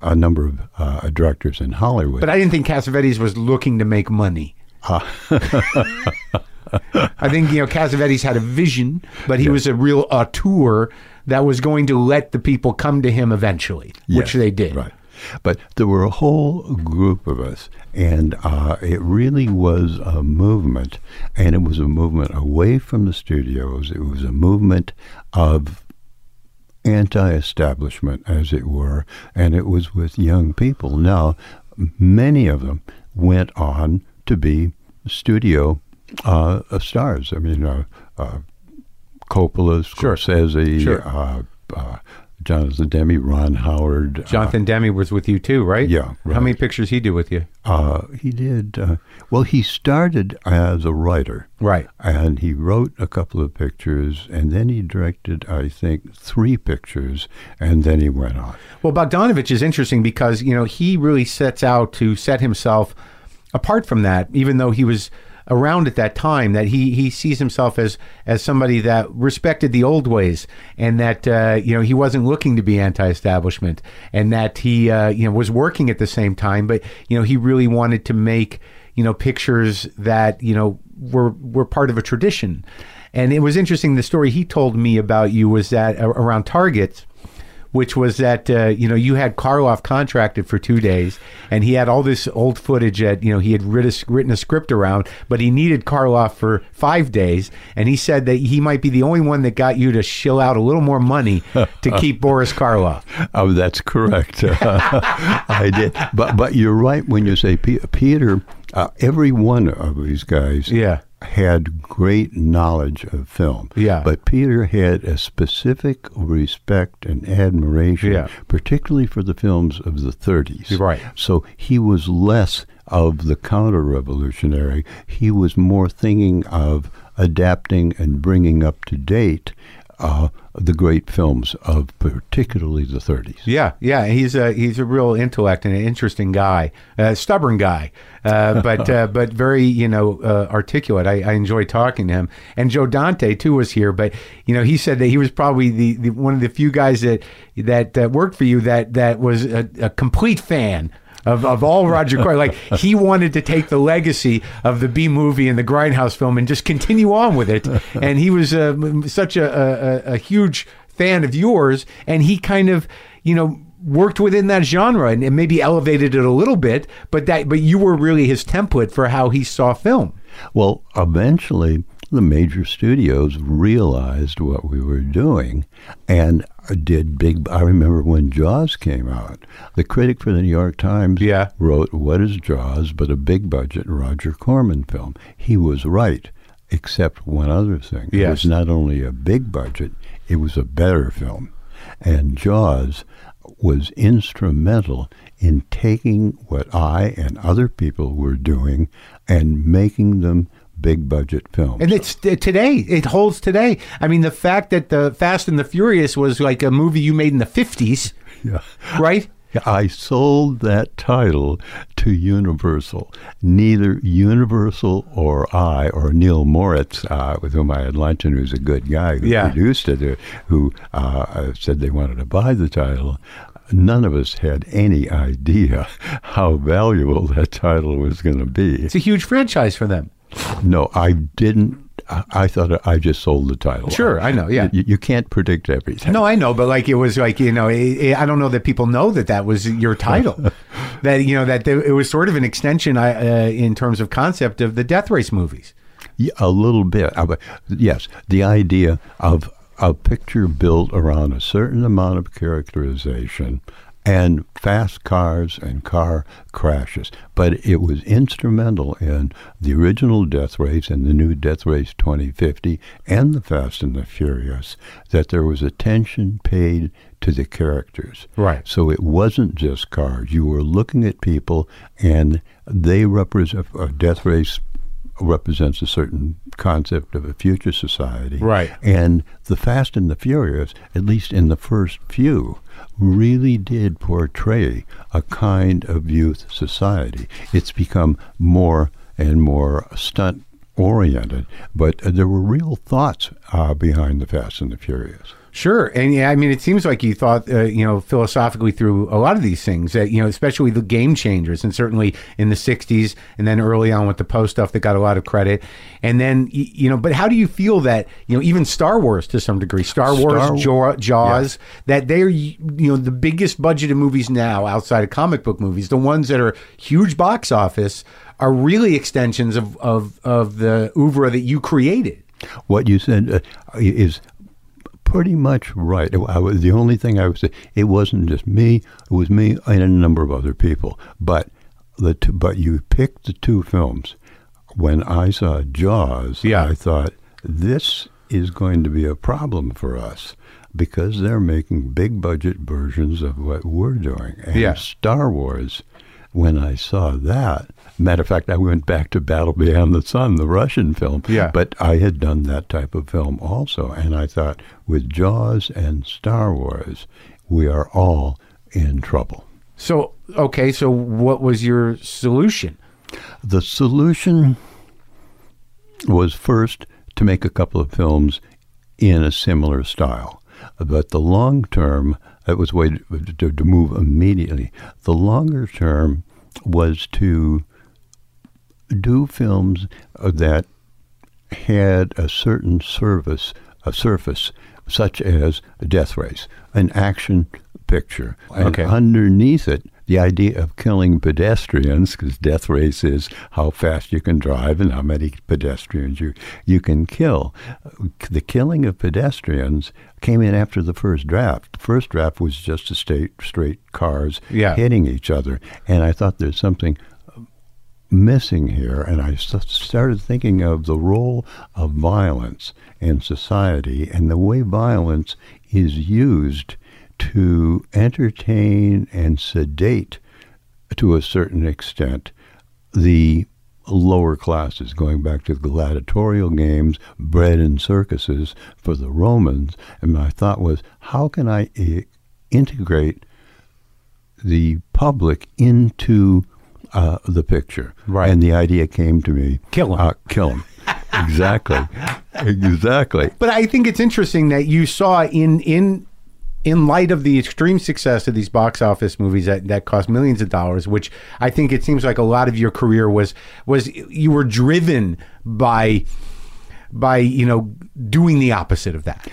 a number of uh, directors in Hollywood. But I didn't think Cassavetes was looking to make money. I think you know Cassavetes had a vision, but he was a real auteur that was going to let the people come to him eventually, which they did. Right. But there were a whole group of us, and uh, it really was a movement, and it was a movement away from the studios. It was a movement of anti-establishment, as it were, and it was with young people. Now, many of them went on to be studio uh, stars. I mean, uh, uh, Coppola, Sure. Scorsese, Sure. Uh, uh, Jonathan Demme, Ron Howard. uh, Jonathan Demme was with you too, right? Yeah, How many pictures he do with you? Uh, he did. Uh, well, he started as a writer. Right. And he wrote a couple of pictures, and then he directed, I think, three pictures, and then he went on. Well, Bogdanovich is interesting because you know he really sets out to set himself apart from that, even though he was around at that time. That he he sees himself as as somebody that respected the old ways, and that uh, you know he wasn't looking to be anti-establishment, and that he uh, you know was working at the same time, but you know he really wanted to make you know pictures that you know were were part of a tradition. And it was interesting. The story he told me about you was that uh, around Target, which was that uh, you know you had Karloff contracted for two days, and he had all this old footage that you know he had written a, written a script around, but he needed Karloff for five days, and he said that he might be the only one that got you to shill out a little more money to keep Boris Karloff. Oh, that's correct. I did. But but you're right when you say Pe- Peter. Uh, every one of these guys Yeah. Had great knowledge of film. Yeah. But Peter had a specific respect and admiration, Yeah. particularly for the films of the 30s. Right. So he was less of the counter revolutionary. He was more thinking of adapting and bringing up to date uh, the great films of particularly the 30s. Yeah, yeah, he's a he's a real intellect and an interesting guy, a stubborn guy, uh, but uh, but very you know uh, articulate. I, I enjoy talking to him. And Joe Dante too was here, but you know he said that he was probably the, the one of the few guys that that uh, worked for you that that was a, a complete fan. Of, of all Roger Corman, like he wanted to take the legacy of the B movie and the Grindhouse film and just continue on with it, and he was uh, such a, a, a huge fan of yours, and he kind of, you know, worked within that genre and, and maybe elevated it a little bit, but that but you were really his template for how he saw film. Well, eventually, the major studios realized what we were doing and did big. I remember when Jaws came out, the critic for the New York Times Yeah. wrote, What is Jaws but a big budget Roger Corman film? He was right, except one other thing. yes. It was not only a big budget, it was a better film. And Jaws was instrumental in taking what I and other people were doing and making them big budget films. And it's today. It holds today. I mean, the fact that the Fast and the Furious was like a movie you made in the fifties, Yeah. right? I sold that title to Universal. Neither Universal or I or Neal Moritz, uh, with whom I had lunch and who's a good guy who Yeah. produced it, uh, who uh, said they wanted to buy the title. None of us had any idea how valuable that title was going to be. It's a huge franchise for them. No, I didn't. I, thought I just sold the title. Sure, I know, yeah. You, you can't predict everything. No, I know, but like it was like you know, it, it- I don't know that people know that that was your title. that you know that there, it was sort of an extension uh, uh, in terms of concept of the Death Race movies. Yeah, a little bit. Uh, Yes, the idea of a picture built around a certain amount of characterization and fast cars and car crashes. But it was instrumental in the original Death Race and the new Death Race 2050 and the Fast and the Furious that there was attention paid to the characters. Right. So it wasn't just cars. You were looking at people and they represent a Death Race represents a certain concept of a future society. Right. And the Fast and the Furious, at least in the first few, really did portray a kind of youth society. It's become more and more stunt oriented, but uh, there were real thoughts uh, behind the Fast and the Furious. Sure, and yeah, I mean, it seems like you thought, uh, you know, philosophically through a lot of these things that you know, especially the game changers, and certainly in the '60s, and then early on with the Poe stuff that got a lot of credit, and then you know, but how do you feel that you know, even Star Wars to some degree, Star, Wars, Wa- Jaw- Jaws, that they're you know the biggest budgeted movies now outside of comic book movies, the ones that are huge box office, are really extensions of of of the oeuvre that you created. What you said uh, is pretty much right. I was, the only thing I would say, it wasn't just me. It was me and a number of other people. But the t- but you picked the two films. When I saw Jaws, Yeah. I thought this is going to be a problem for us because they're making big budget versions of what we're doing. And Yeah. Star Wars, when I saw that, matter of fact, I went back to Battle Beyond the Sun, the Russian film. Yeah. But I had done that type of film also. And I thought, with Jaws and Star Wars, we are all in trouble. So okay, so what was your solution? The solution was first to make a couple of films in a similar style. But the long term, that was way to, to, to move immediately. The longer term was to do films that had a certain service, a surface, such as Death Race, an action picture. And Okay. underneath it, the idea of killing pedestrians, because Death Race is how fast you can drive and how many pedestrians you, you can kill. The killing of pedestrians came in after the first draft. The first draft was just a state, straight cars Yeah. hitting each other. And I thought there's something missing here, and I started thinking of the role of violence in society and the way violence is used to entertain and sedate to a certain extent the lower classes, going back to the gladiatorial games, bread in circuses for the Romans. And my thought was, how can I I- integrate the public into uh, the picture. Right. And the idea came to me. Kill 'em. Uh, kill him. exactly. exactly. But I think it's interesting that you saw in in in light of the extreme success of these box office movies that, that cost millions of dollars, which I think it seems like a lot of your career was was you were driven by by you know doing the opposite of that.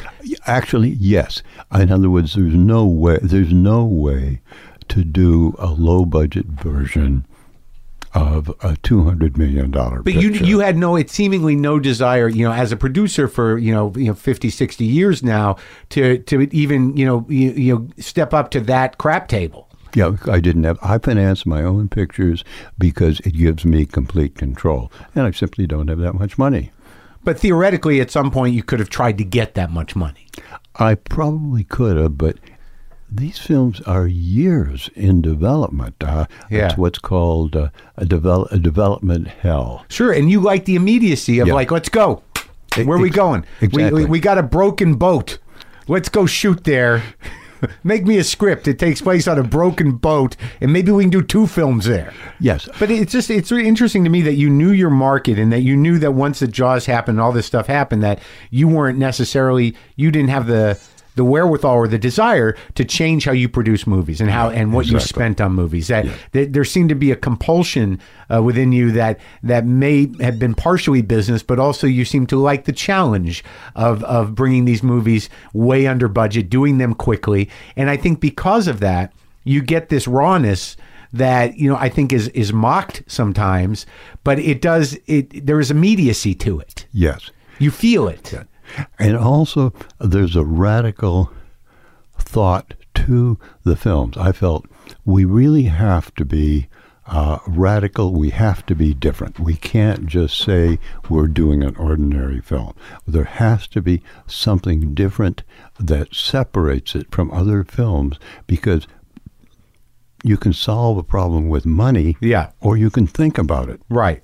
Actually, yes. In other words, there's no way. There's no way to do a low budget version of a two hundred million dollar. But you you had no it seemingly no desire, you know, as a producer for, you know, you know 50 60 years now to to even, you know, you, you know step up to that crap table. Yeah, I didn't have. I finance my own pictures because it gives me complete control, and I simply don't have that much money. But theoretically at some point you could have tried to get that much money. I probably could have, but these films are years in development. Uh, Yeah. It's what's called uh, a, develop, a development hell. Sure, and you like the immediacy of Yeah. like, let's go. Where are we going? Exactly. we we got a broken boat. Let's go shoot there. Make me a script. It takes place on a broken boat, and maybe we can do two films there. Yes. But it's just it's really interesting to me that you knew your market and that you knew that once the Jaws happened, and all this stuff happened, that you weren't necessarily you didn't have the the wherewithal or the desire to change how you produce movies and how and what you spent on movies. That, that there seemed to be a compulsion uh, within you that that may have been partially business, but also you seem to like the challenge of of bringing these movies way under budget, doing them quickly, and I think because of that, you get this rawness that you know I think is is mocked sometimes, but it does it. There is immediacy to it. Yes. You feel it. And also, there's a radical thought to the films. I felt we really have to be uh, radical. We have to be different. We can't just say we're doing an ordinary film. There has to be something different that separates it from other films because you can solve a problem with money Yeah. or you can think about it. Right.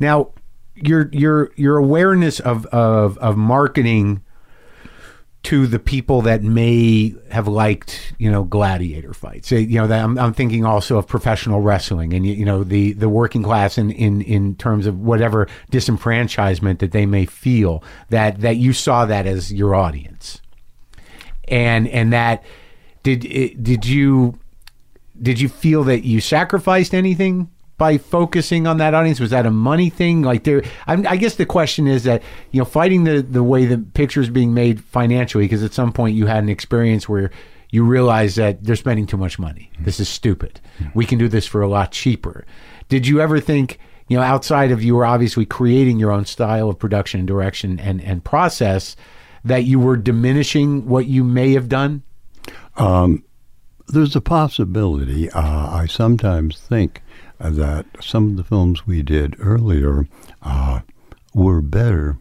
Now, your your your awareness of of of marketing to the people that may have liked, you know, gladiator fights. You know, I'm, I'm thinking also of professional wrestling and you know the the working class in, in in terms of whatever disenfranchisement that they may feel that that you saw that as your audience, and and that did did you did you feel that you sacrificed anything by focusing on that audience? Was that a money thing? Like there, I'm, I guess the question is that you know, fighting the the way the picture's being made financially, because at some point you had an experience where you realize that they're spending too much money. This is stupid. We can do this for a lot cheaper. Did you ever think? You know, outside of you were obviously creating your own style of production and direction and, and process, that you were diminishing what you may have done? Um, There's a possibility. Uh, I sometimes think that some of the films we did earlier uh, were better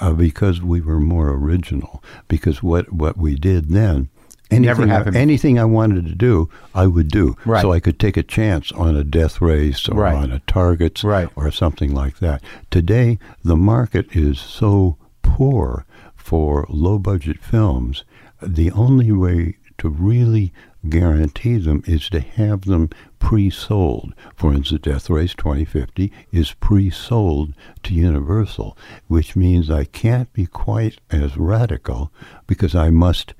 uh, because we were more original. Because what, what we did then, anything, I, anything I wanted to do, I would do. Right. So I could take a chance on a death race or Right. on a targets Right. or something like that. Today, the market is so poor for low budget films. The only way to really guarantee them is to have them pre-sold. For instance, Death Race 2050 is pre-sold to Universal, which means I can't be quite as radical because I must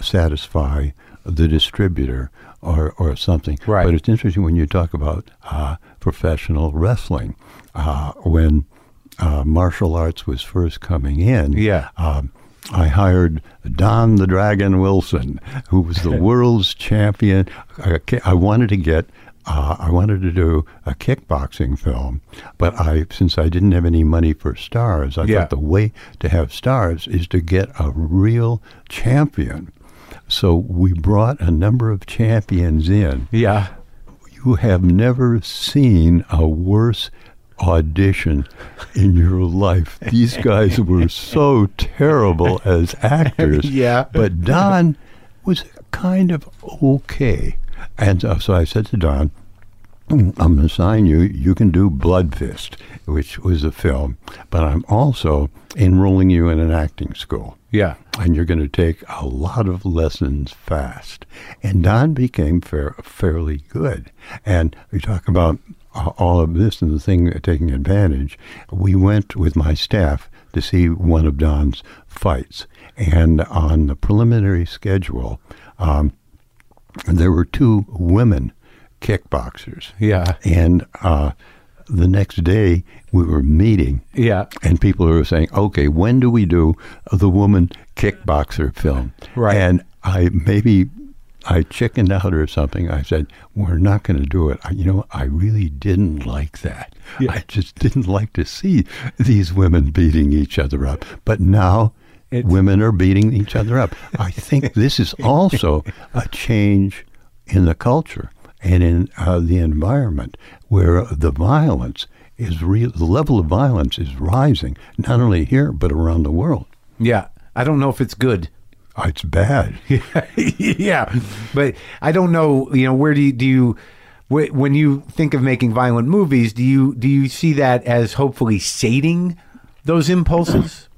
satisfy the distributor or, or something. Right. But it's interesting when you talk about uh, professional wrestling. Uh, when uh, martial arts was first coming in, Yeah. um, I hired Don the Dragon Wilson, who was the world's champion. I, I wanted to get, uh, I wanted to do a kickboxing film, but I, since I didn't have any money for stars, I Yeah. thought the way to have stars is to get a real champion. So we brought a number of champions in. Yeah. You have never seen a worse audition in your life. These guys were so terrible as actors. Yeah. But Don was kind of okay. And so I said to Don, "Mm, I'm going to sign you. You can do Blood Fist, which was a film, but I'm also enrolling you in an acting school Yeah. and you're going to take a lot of lessons fast. And Don became fair, fairly good. And we talk about all of this and the thing taking advantage. We went with my staff to see one of Don's fights, and on the preliminary schedule, um, there were two women kickboxers. Yeah. And uh, the next day, we were meeting Yeah. and people were saying, "Okay, when do we do the woman kickboxer film?" Right. And I maybe I chickened out or something. I said, "We're not going to do it." I, you know, I really didn't like that. I just didn't like to see these women beating each other up. But now, women are beating each other up. I think this is also a change in the culture and in uh, the environment where the violence is real. The level of violence is rising, not only here but around the world. Yeah. I don't know if it's good. Uh, It's bad. yeah, but I don't know. You know, where do you do you when you think of making violent movies? Do you do you see that as hopefully sating those impulses?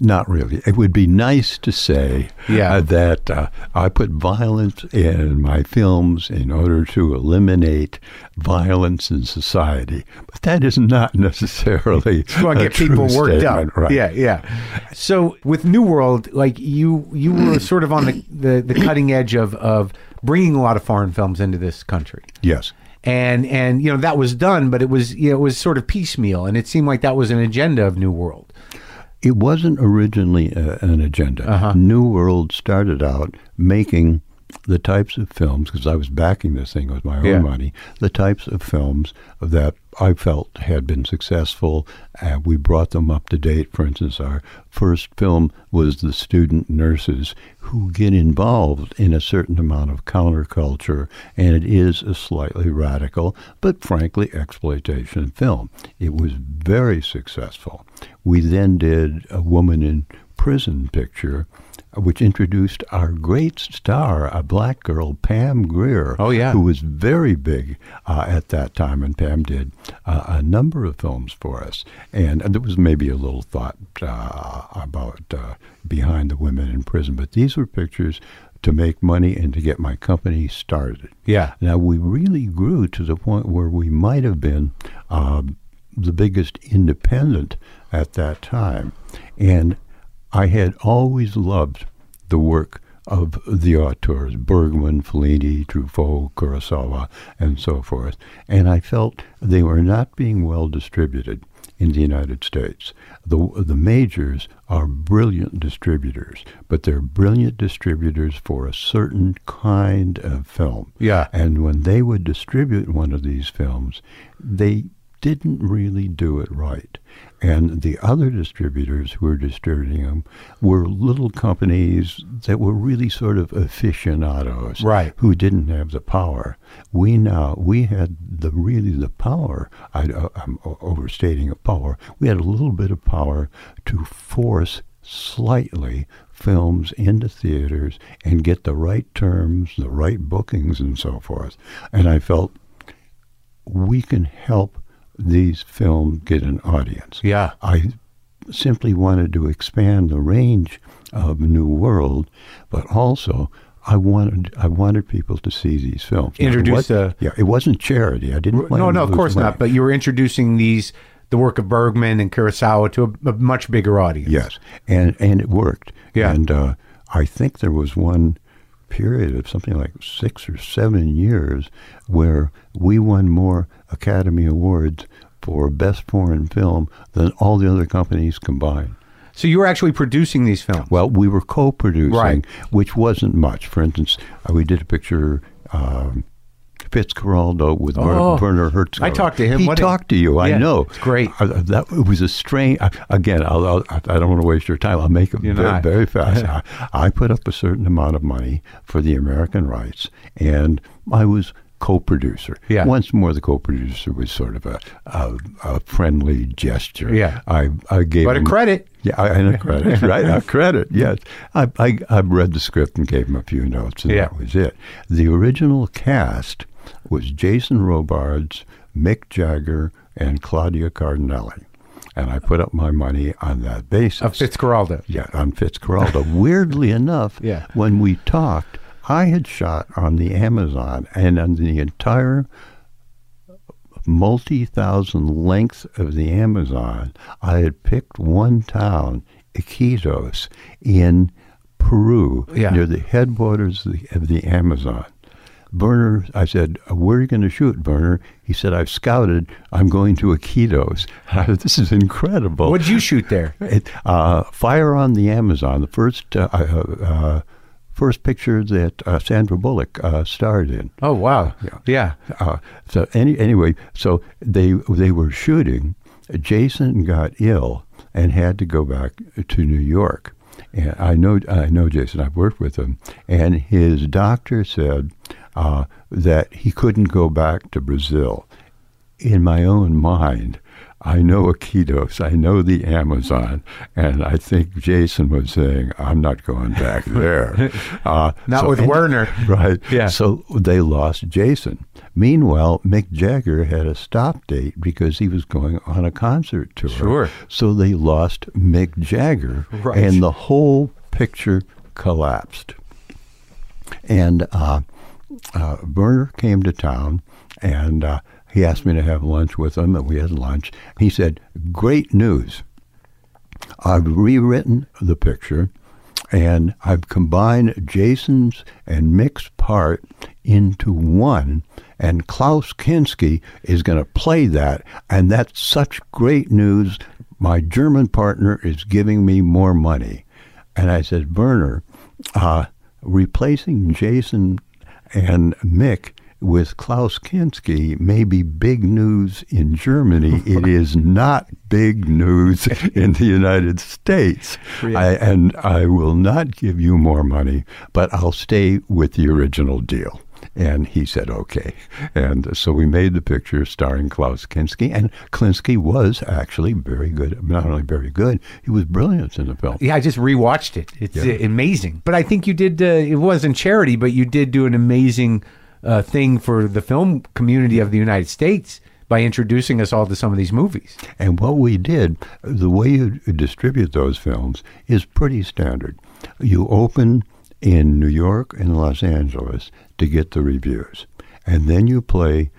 Not really. It would be nice to say Yeah. uh, that uh, I put violence in my films in order to eliminate violence in society, but that is not necessarily a get people worked up. Right. Yeah, yeah. So with New World, like you, you were sort of on the, the, the cutting edge of of bringing a lot of foreign films into this country. Yes. and and you know that was done, but it was you know, it was sort of piecemeal, and it seemed like that was an agenda of New World. It wasn't originally uh, an agenda. Uh-huh. New World started out making the types of films, because I was backing this thing with my own Yeah. money, the types of films of that I felt had been successful. And we brought them up to date. For instance, our first film was The Student Nurses, who get involved in a certain amount of counterculture, and it is a slightly radical, but frankly, exploitation film. It was very successful. We then did a woman in prison picture, uh, which introduced our great star, a black girl, Pam Grier. Oh, yeah. Who was very big uh, at that time, and Pam did uh, a number of films for us. And, and there was maybe a little thought uh, about uh, behind the women in prison, but these were pictures to make money and to get my company started. Yeah. Now we really grew to the point where we might have been uh, the biggest independent at that time, and I had always loved the work of the auteurs, Bergman, Fellini, Truffaut, Kurosawa, and so forth. And I felt they were not being well distributed in the United States. The, the majors are brilliant distributors, but they're brilliant distributors for a certain kind of film. Yeah. And when they would distribute one of these films, they didn't really do it right. And the other distributors who were distributing them were little companies that were really sort of aficionados, Right. Who didn't have the power. We now we had the really the power. I, uh, I'm overstating a power. We had a little bit of power to force slightly films into theaters and get the right terms, the right bookings, and so forth. And I felt we can help these films get an audience. Yeah. I simply wanted to expand the range of New World, but also I wanted I wanted people to see these films. Now, Introduce a- yeah, it wasn't charity. I didn't. No, to no, of course money. not. But you were introducing these the work of Bergman and Kurosawa to a, a much bigger audience. Yes, and and it worked. Yeah. and uh, I think there was one period of something like six or seven years where we won more Academy Awards for best foreign film than all the other companies combined. So you were actually producing these films. Well, we were co-producing, Right. which wasn't much. For instance, uh, we did a picture. Um, Fitzcarraldo with Oh, Werner Herzog. I talked to him. He What a- talked to you. I know. it's great. Uh, that it was a strange. Uh, again, I'll, I'll, I don't want to waste your time. I'll make it very, very fast. I, I put up a certain amount of money for the American rights, and I was co-producer. Yeah. Once more, the co-producer was sort of a a, a friendly gesture. Yeah. I I gave but a him credit. yeah, I- and a credit, right? A credit, yes. I, I, I read the script and gave him a few notes, and Yeah. that was it. The original cast was Jason Robards, Mick Jagger, and Claudia Cardinale. And I put up my money on that basis. Of Fitzcarraldo. Yeah, on Fitzcarraldo. Weirdly enough, Yeah. when we talked, I had shot on the Amazon, and on the entire multi-thousand length of the Amazon, I had picked one town, Iquitos, in Peru, Yeah. near the headwaters of the, of the Amazon. Werner, I said, where are you going to shoot, Werner? He said, I've scouted. I'm going to Iquitos. This is incredible. What'd you shoot there? It, uh, Fire on the Amazon, the first uh, uh, uh, first picture that uh, Sandra Bullock uh, starred in. Oh wow. Yeah. Uh, so any anyway, so they they were shooting. Jason got ill and had to go back to New York. And I know I know Jason. I've worked with him, and his doctor said uh, that he couldn't go back to Brazil. In my own mind, I know Iquitos, I know the Amazon, and I think Jason was saying, "I'm not going back there." Uh, Not with Werner. right? Yeah. So they lost Jason. Meanwhile, Mick Jagger had a stop date because he was going on a concert tour. Sure. So they lost Mick Jagger, Right. and the whole picture collapsed. And uh, uh, Werner came to town, and uh, he asked me to have lunch with him, and we had lunch. He said, "Great news! I've rewritten the picture, and I've combined Jason's and Mick's part into one." And Klaus Kinski is going to play that, and that's such great news. My German partner is giving me more money. And I said, Werner, uh, replacing Jason and Mick with Klaus Kinski may be big news in Germany. it is not big news in the United States. I, and I will not give you more money, but I'll stay with the original deal. And he said, okay. And so we made the picture starring Klaus Kinski. And Kinski was actually very good. Not only very good, he was brilliant in the film. Yeah, I just rewatched it. It's uh, amazing. But I think you did. Uh, it wasn't charity, but you did do an amazing uh, thing for the film community of the United States by introducing us all to some of these movies. And what we did, the way you distribute those films is pretty standard. You open in New York and Los Angeles to get the reviews. And then you play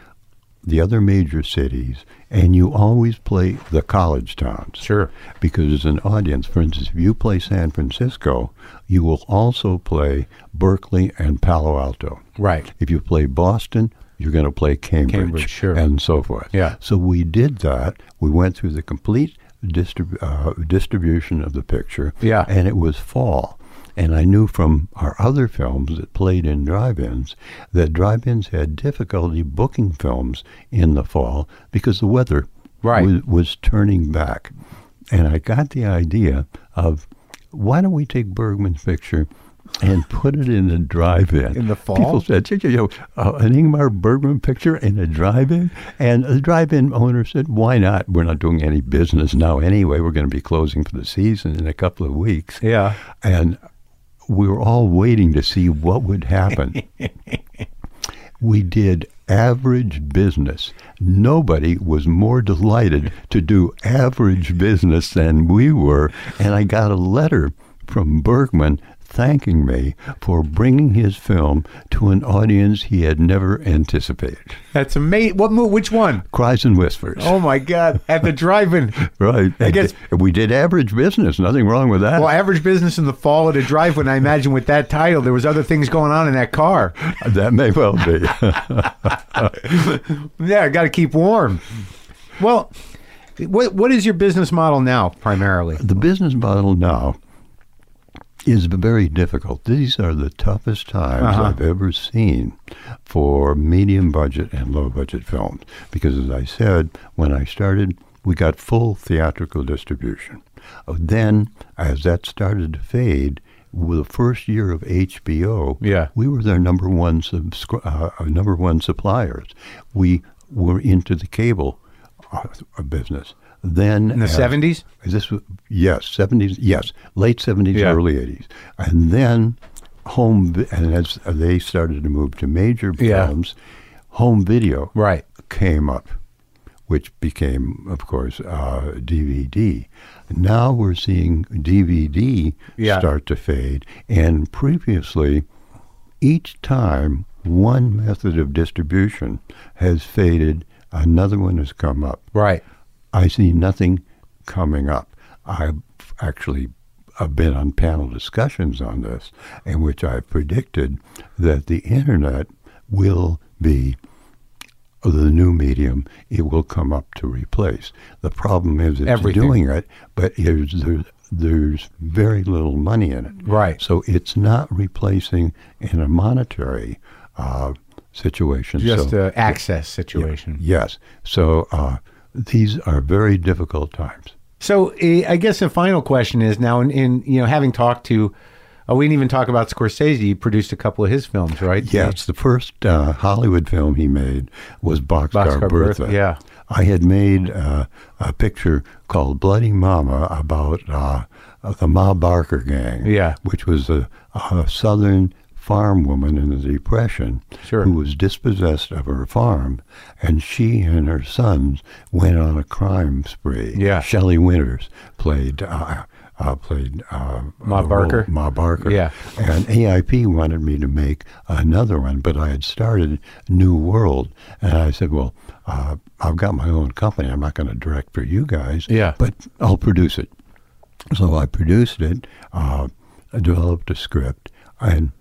the other major cities, and you always play the college towns. Sure. Because as an audience, for instance, if you play San Francisco, you will also play Berkeley and Palo Alto. Right. If you play Boston, you're going to play Cambridge, Cambridge, sure. and so forth. Yeah. So we did that. We went through the complete distrib- uh, distribution of the picture. Yeah. And it was fall. And I knew from our other films that played in drive-ins that drive-ins had difficulty booking films in the fall because the weather Right. was, was turning back. And I got the idea of why don't we take Bergman's picture and put it in a drive-in In the fall? People said, you know, uh, an Ingmar Bergman picture in a drive-in, and the drive-in owner said, "Why not? We're not doing any business now anyway. We're going to be closing for the season in a couple of weeks." Yeah. and we were all waiting to see what would happen. we did average business. Nobody was more delighted to do average business than we were, and I got a letter from Bergman thanking me for bringing his film to an audience he had never anticipated. That's amazing. What mo- Which one? Cries and whispers. Oh my God! At the drive-in. right. I guess- we did average business. Nothing wrong with that. Well, average business in the fall at a drive-in. I imagine with that title, there was other things going on in that car. that may well be. Yeah, I got to keep warm. Well, what what is your business model now, primarily? the business model now is very difficult. These are the toughest times Uh-huh. I've ever seen for medium budget and low budget films. Because as I said, when I started, we got full theatrical distribution. Uh, Then, as that started to fade, with the first year of HBO, Yeah. we were their number one subscri- uh, uh, number one suppliers. We were into the cable uh, business. Then In the seventies? is this yes, seventies? Yes, late seventies, Yeah. early eighties, and then home. And as they started to move to major Yeah. films, home video Right. came up, which became, of course, uh, DVD. Now we're seeing DVD Yeah. start to fade, and previously, each time one method of distribution has faded, another one has come up. Right. I see nothing coming up. I've actually I've been on panel discussions on this, in which I've predicted that the internet will be the new medium. It will come up to replace. The problem is it's Everything. doing it, but there's, there's there's very little money in it. Right. So it's not replacing in a monetary uh, situation. Just so, access situation. Yes. So uh, these are very difficult times. So eh, I guess the final question is now in, in you know having talked to oh we didn't even talk about Scorsese. You produced a couple of his films, right? Yes, the first uh, Hollywood film he made was Boxcar, Boxcar Bertha. Bertha, yeah. I had made uh, a picture called Bloody Mama about uh, the Ma Barker gang, Yeah. which was a, a southern farm woman in the Depression Sure. who was dispossessed of her farm, and she and her sons went on a crime spree. Yeah. Shelley Winters played. Uh, uh, played uh, Ma a role- Barker? Ma Barker. Yeah. And AIP wanted me to make another one, but I had started New World, and I said, "Well, uh, I've got my own company. I'm not going to direct for you guys. Yeah. but I'll produce it." So I produced it, uh, I developed a script, and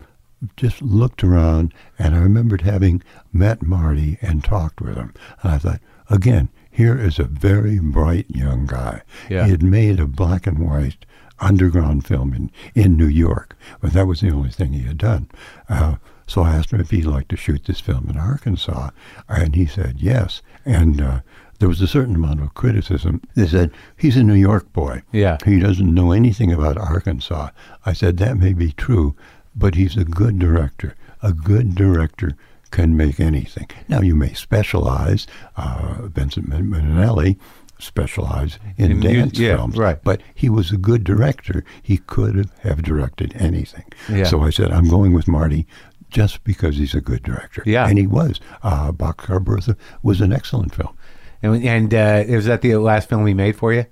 just looked around, and I remembered having met Marty and talked with him. And I thought, again, here is a very bright young guy. Yeah. He had made a black and white underground film in, in New York, but that was the only thing he had done. Uh, so I asked him if he'd like to shoot this film in Arkansas, and he said yes. And uh, there was a certain amount of criticism. They said, he's a New York boy. Yeah. He doesn't know anything about Arkansas. I said, that may be true, but he's a good director. A good director can make anything. Now, you may specialize. Uh, Vincent Min- Minnelli specialized in, In dance yeah, films. right. But he was a good director. He could have directed anything. Yeah. So I said, I'm going with Marty just because he's a good director. Yeah. And he was. Uh, Boxcar Bertha was an excellent film. And, and uh, was that the last film he made for you?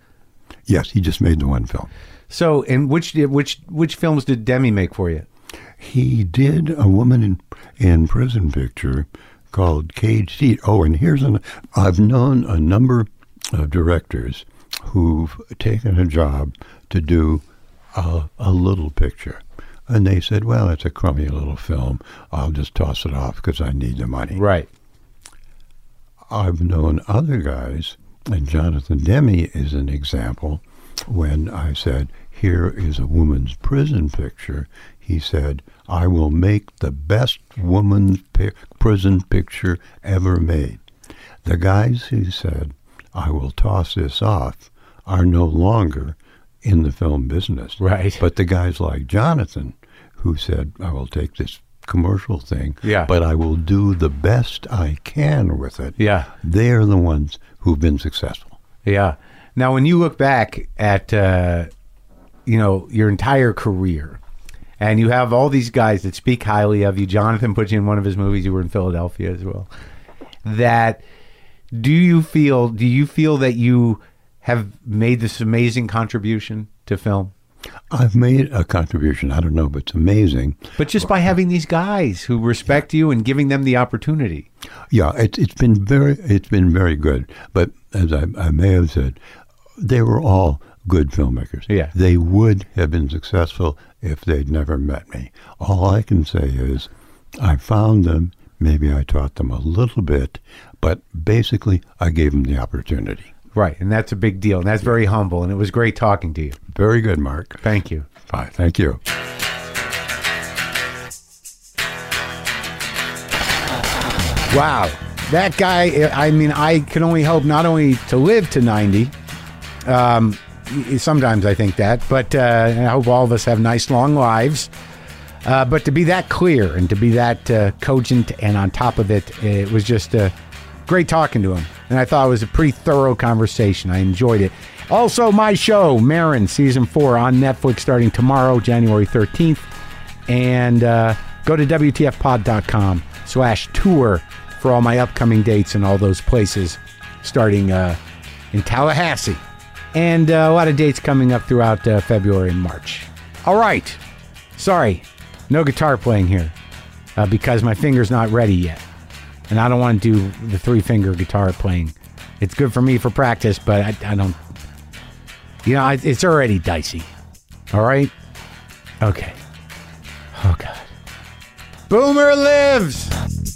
Yes, he just made the one film. So, and which which which films did Demme make for you? He did a woman in in prison picture called Caged Heat. Oh, and here's an I've known a number of directors who've taken a job to do a, a little picture. And they said, well, it's a crummy little film. I'll just toss it off because I need the money. Right. I've known other guys, and Jonathan Demme is an example. When I said, Here is a woman's prison picture, he said, I will make the best woman's pi- prison picture ever made. The guys who said, I will toss this off, are no longer in the film business. Right. But the guys like Jonathan, who said, I will take this commercial thing, Yeah. but I will do the best I can with it. Yeah. They're the ones who've been successful. Yeah. Now, when you look back at uh, you know your entire career, and you have all these guys that speak highly of you, Jonathan put you in one of his movies. You were in Philadelphia as well. That do you feel? Do you feel that you have made this amazing contribution to film? I've made a contribution. I don't know, but it's amazing. But just by having these guys who respect you and giving them the opportunity. Yeah, it's it's been very it's been very good. But as I, I may have said, they were all good filmmakers. Yeah. they would have been successful if they'd never met me. All I can say is, I found them. Maybe I taught them a little bit, but basically, I gave them the opportunity. Right. And that's a big deal. And that's very humble. And it was great talking to you. Very good, Marc. Thank you. Bye. Thank you. Wow. That guy, I mean, I can only hope not only to live to 90. Um, sometimes I think that, but uh, I hope all of us have nice long lives. Uh, but to be that clear and to be that uh, cogent and on top of it, it was just uh, great talking to him. And I thought it was a pretty thorough conversation. I enjoyed it. Also, my show, Maron, season four on Netflix starting tomorrow, January 13th. And uh, go to WTFpod.com slash tour for all my upcoming dates and all those places starting uh, in Tallahassee. And uh, a lot of dates coming up throughout uh, February and March. All right. Sorry, no guitar playing here uh, because my finger's not ready yet. And I don't want to do the three finger guitar playing. It's good for me for practice, but I, I don't. You know, I, it's already dicey. All right? Okay. Oh, God. Boomer lives!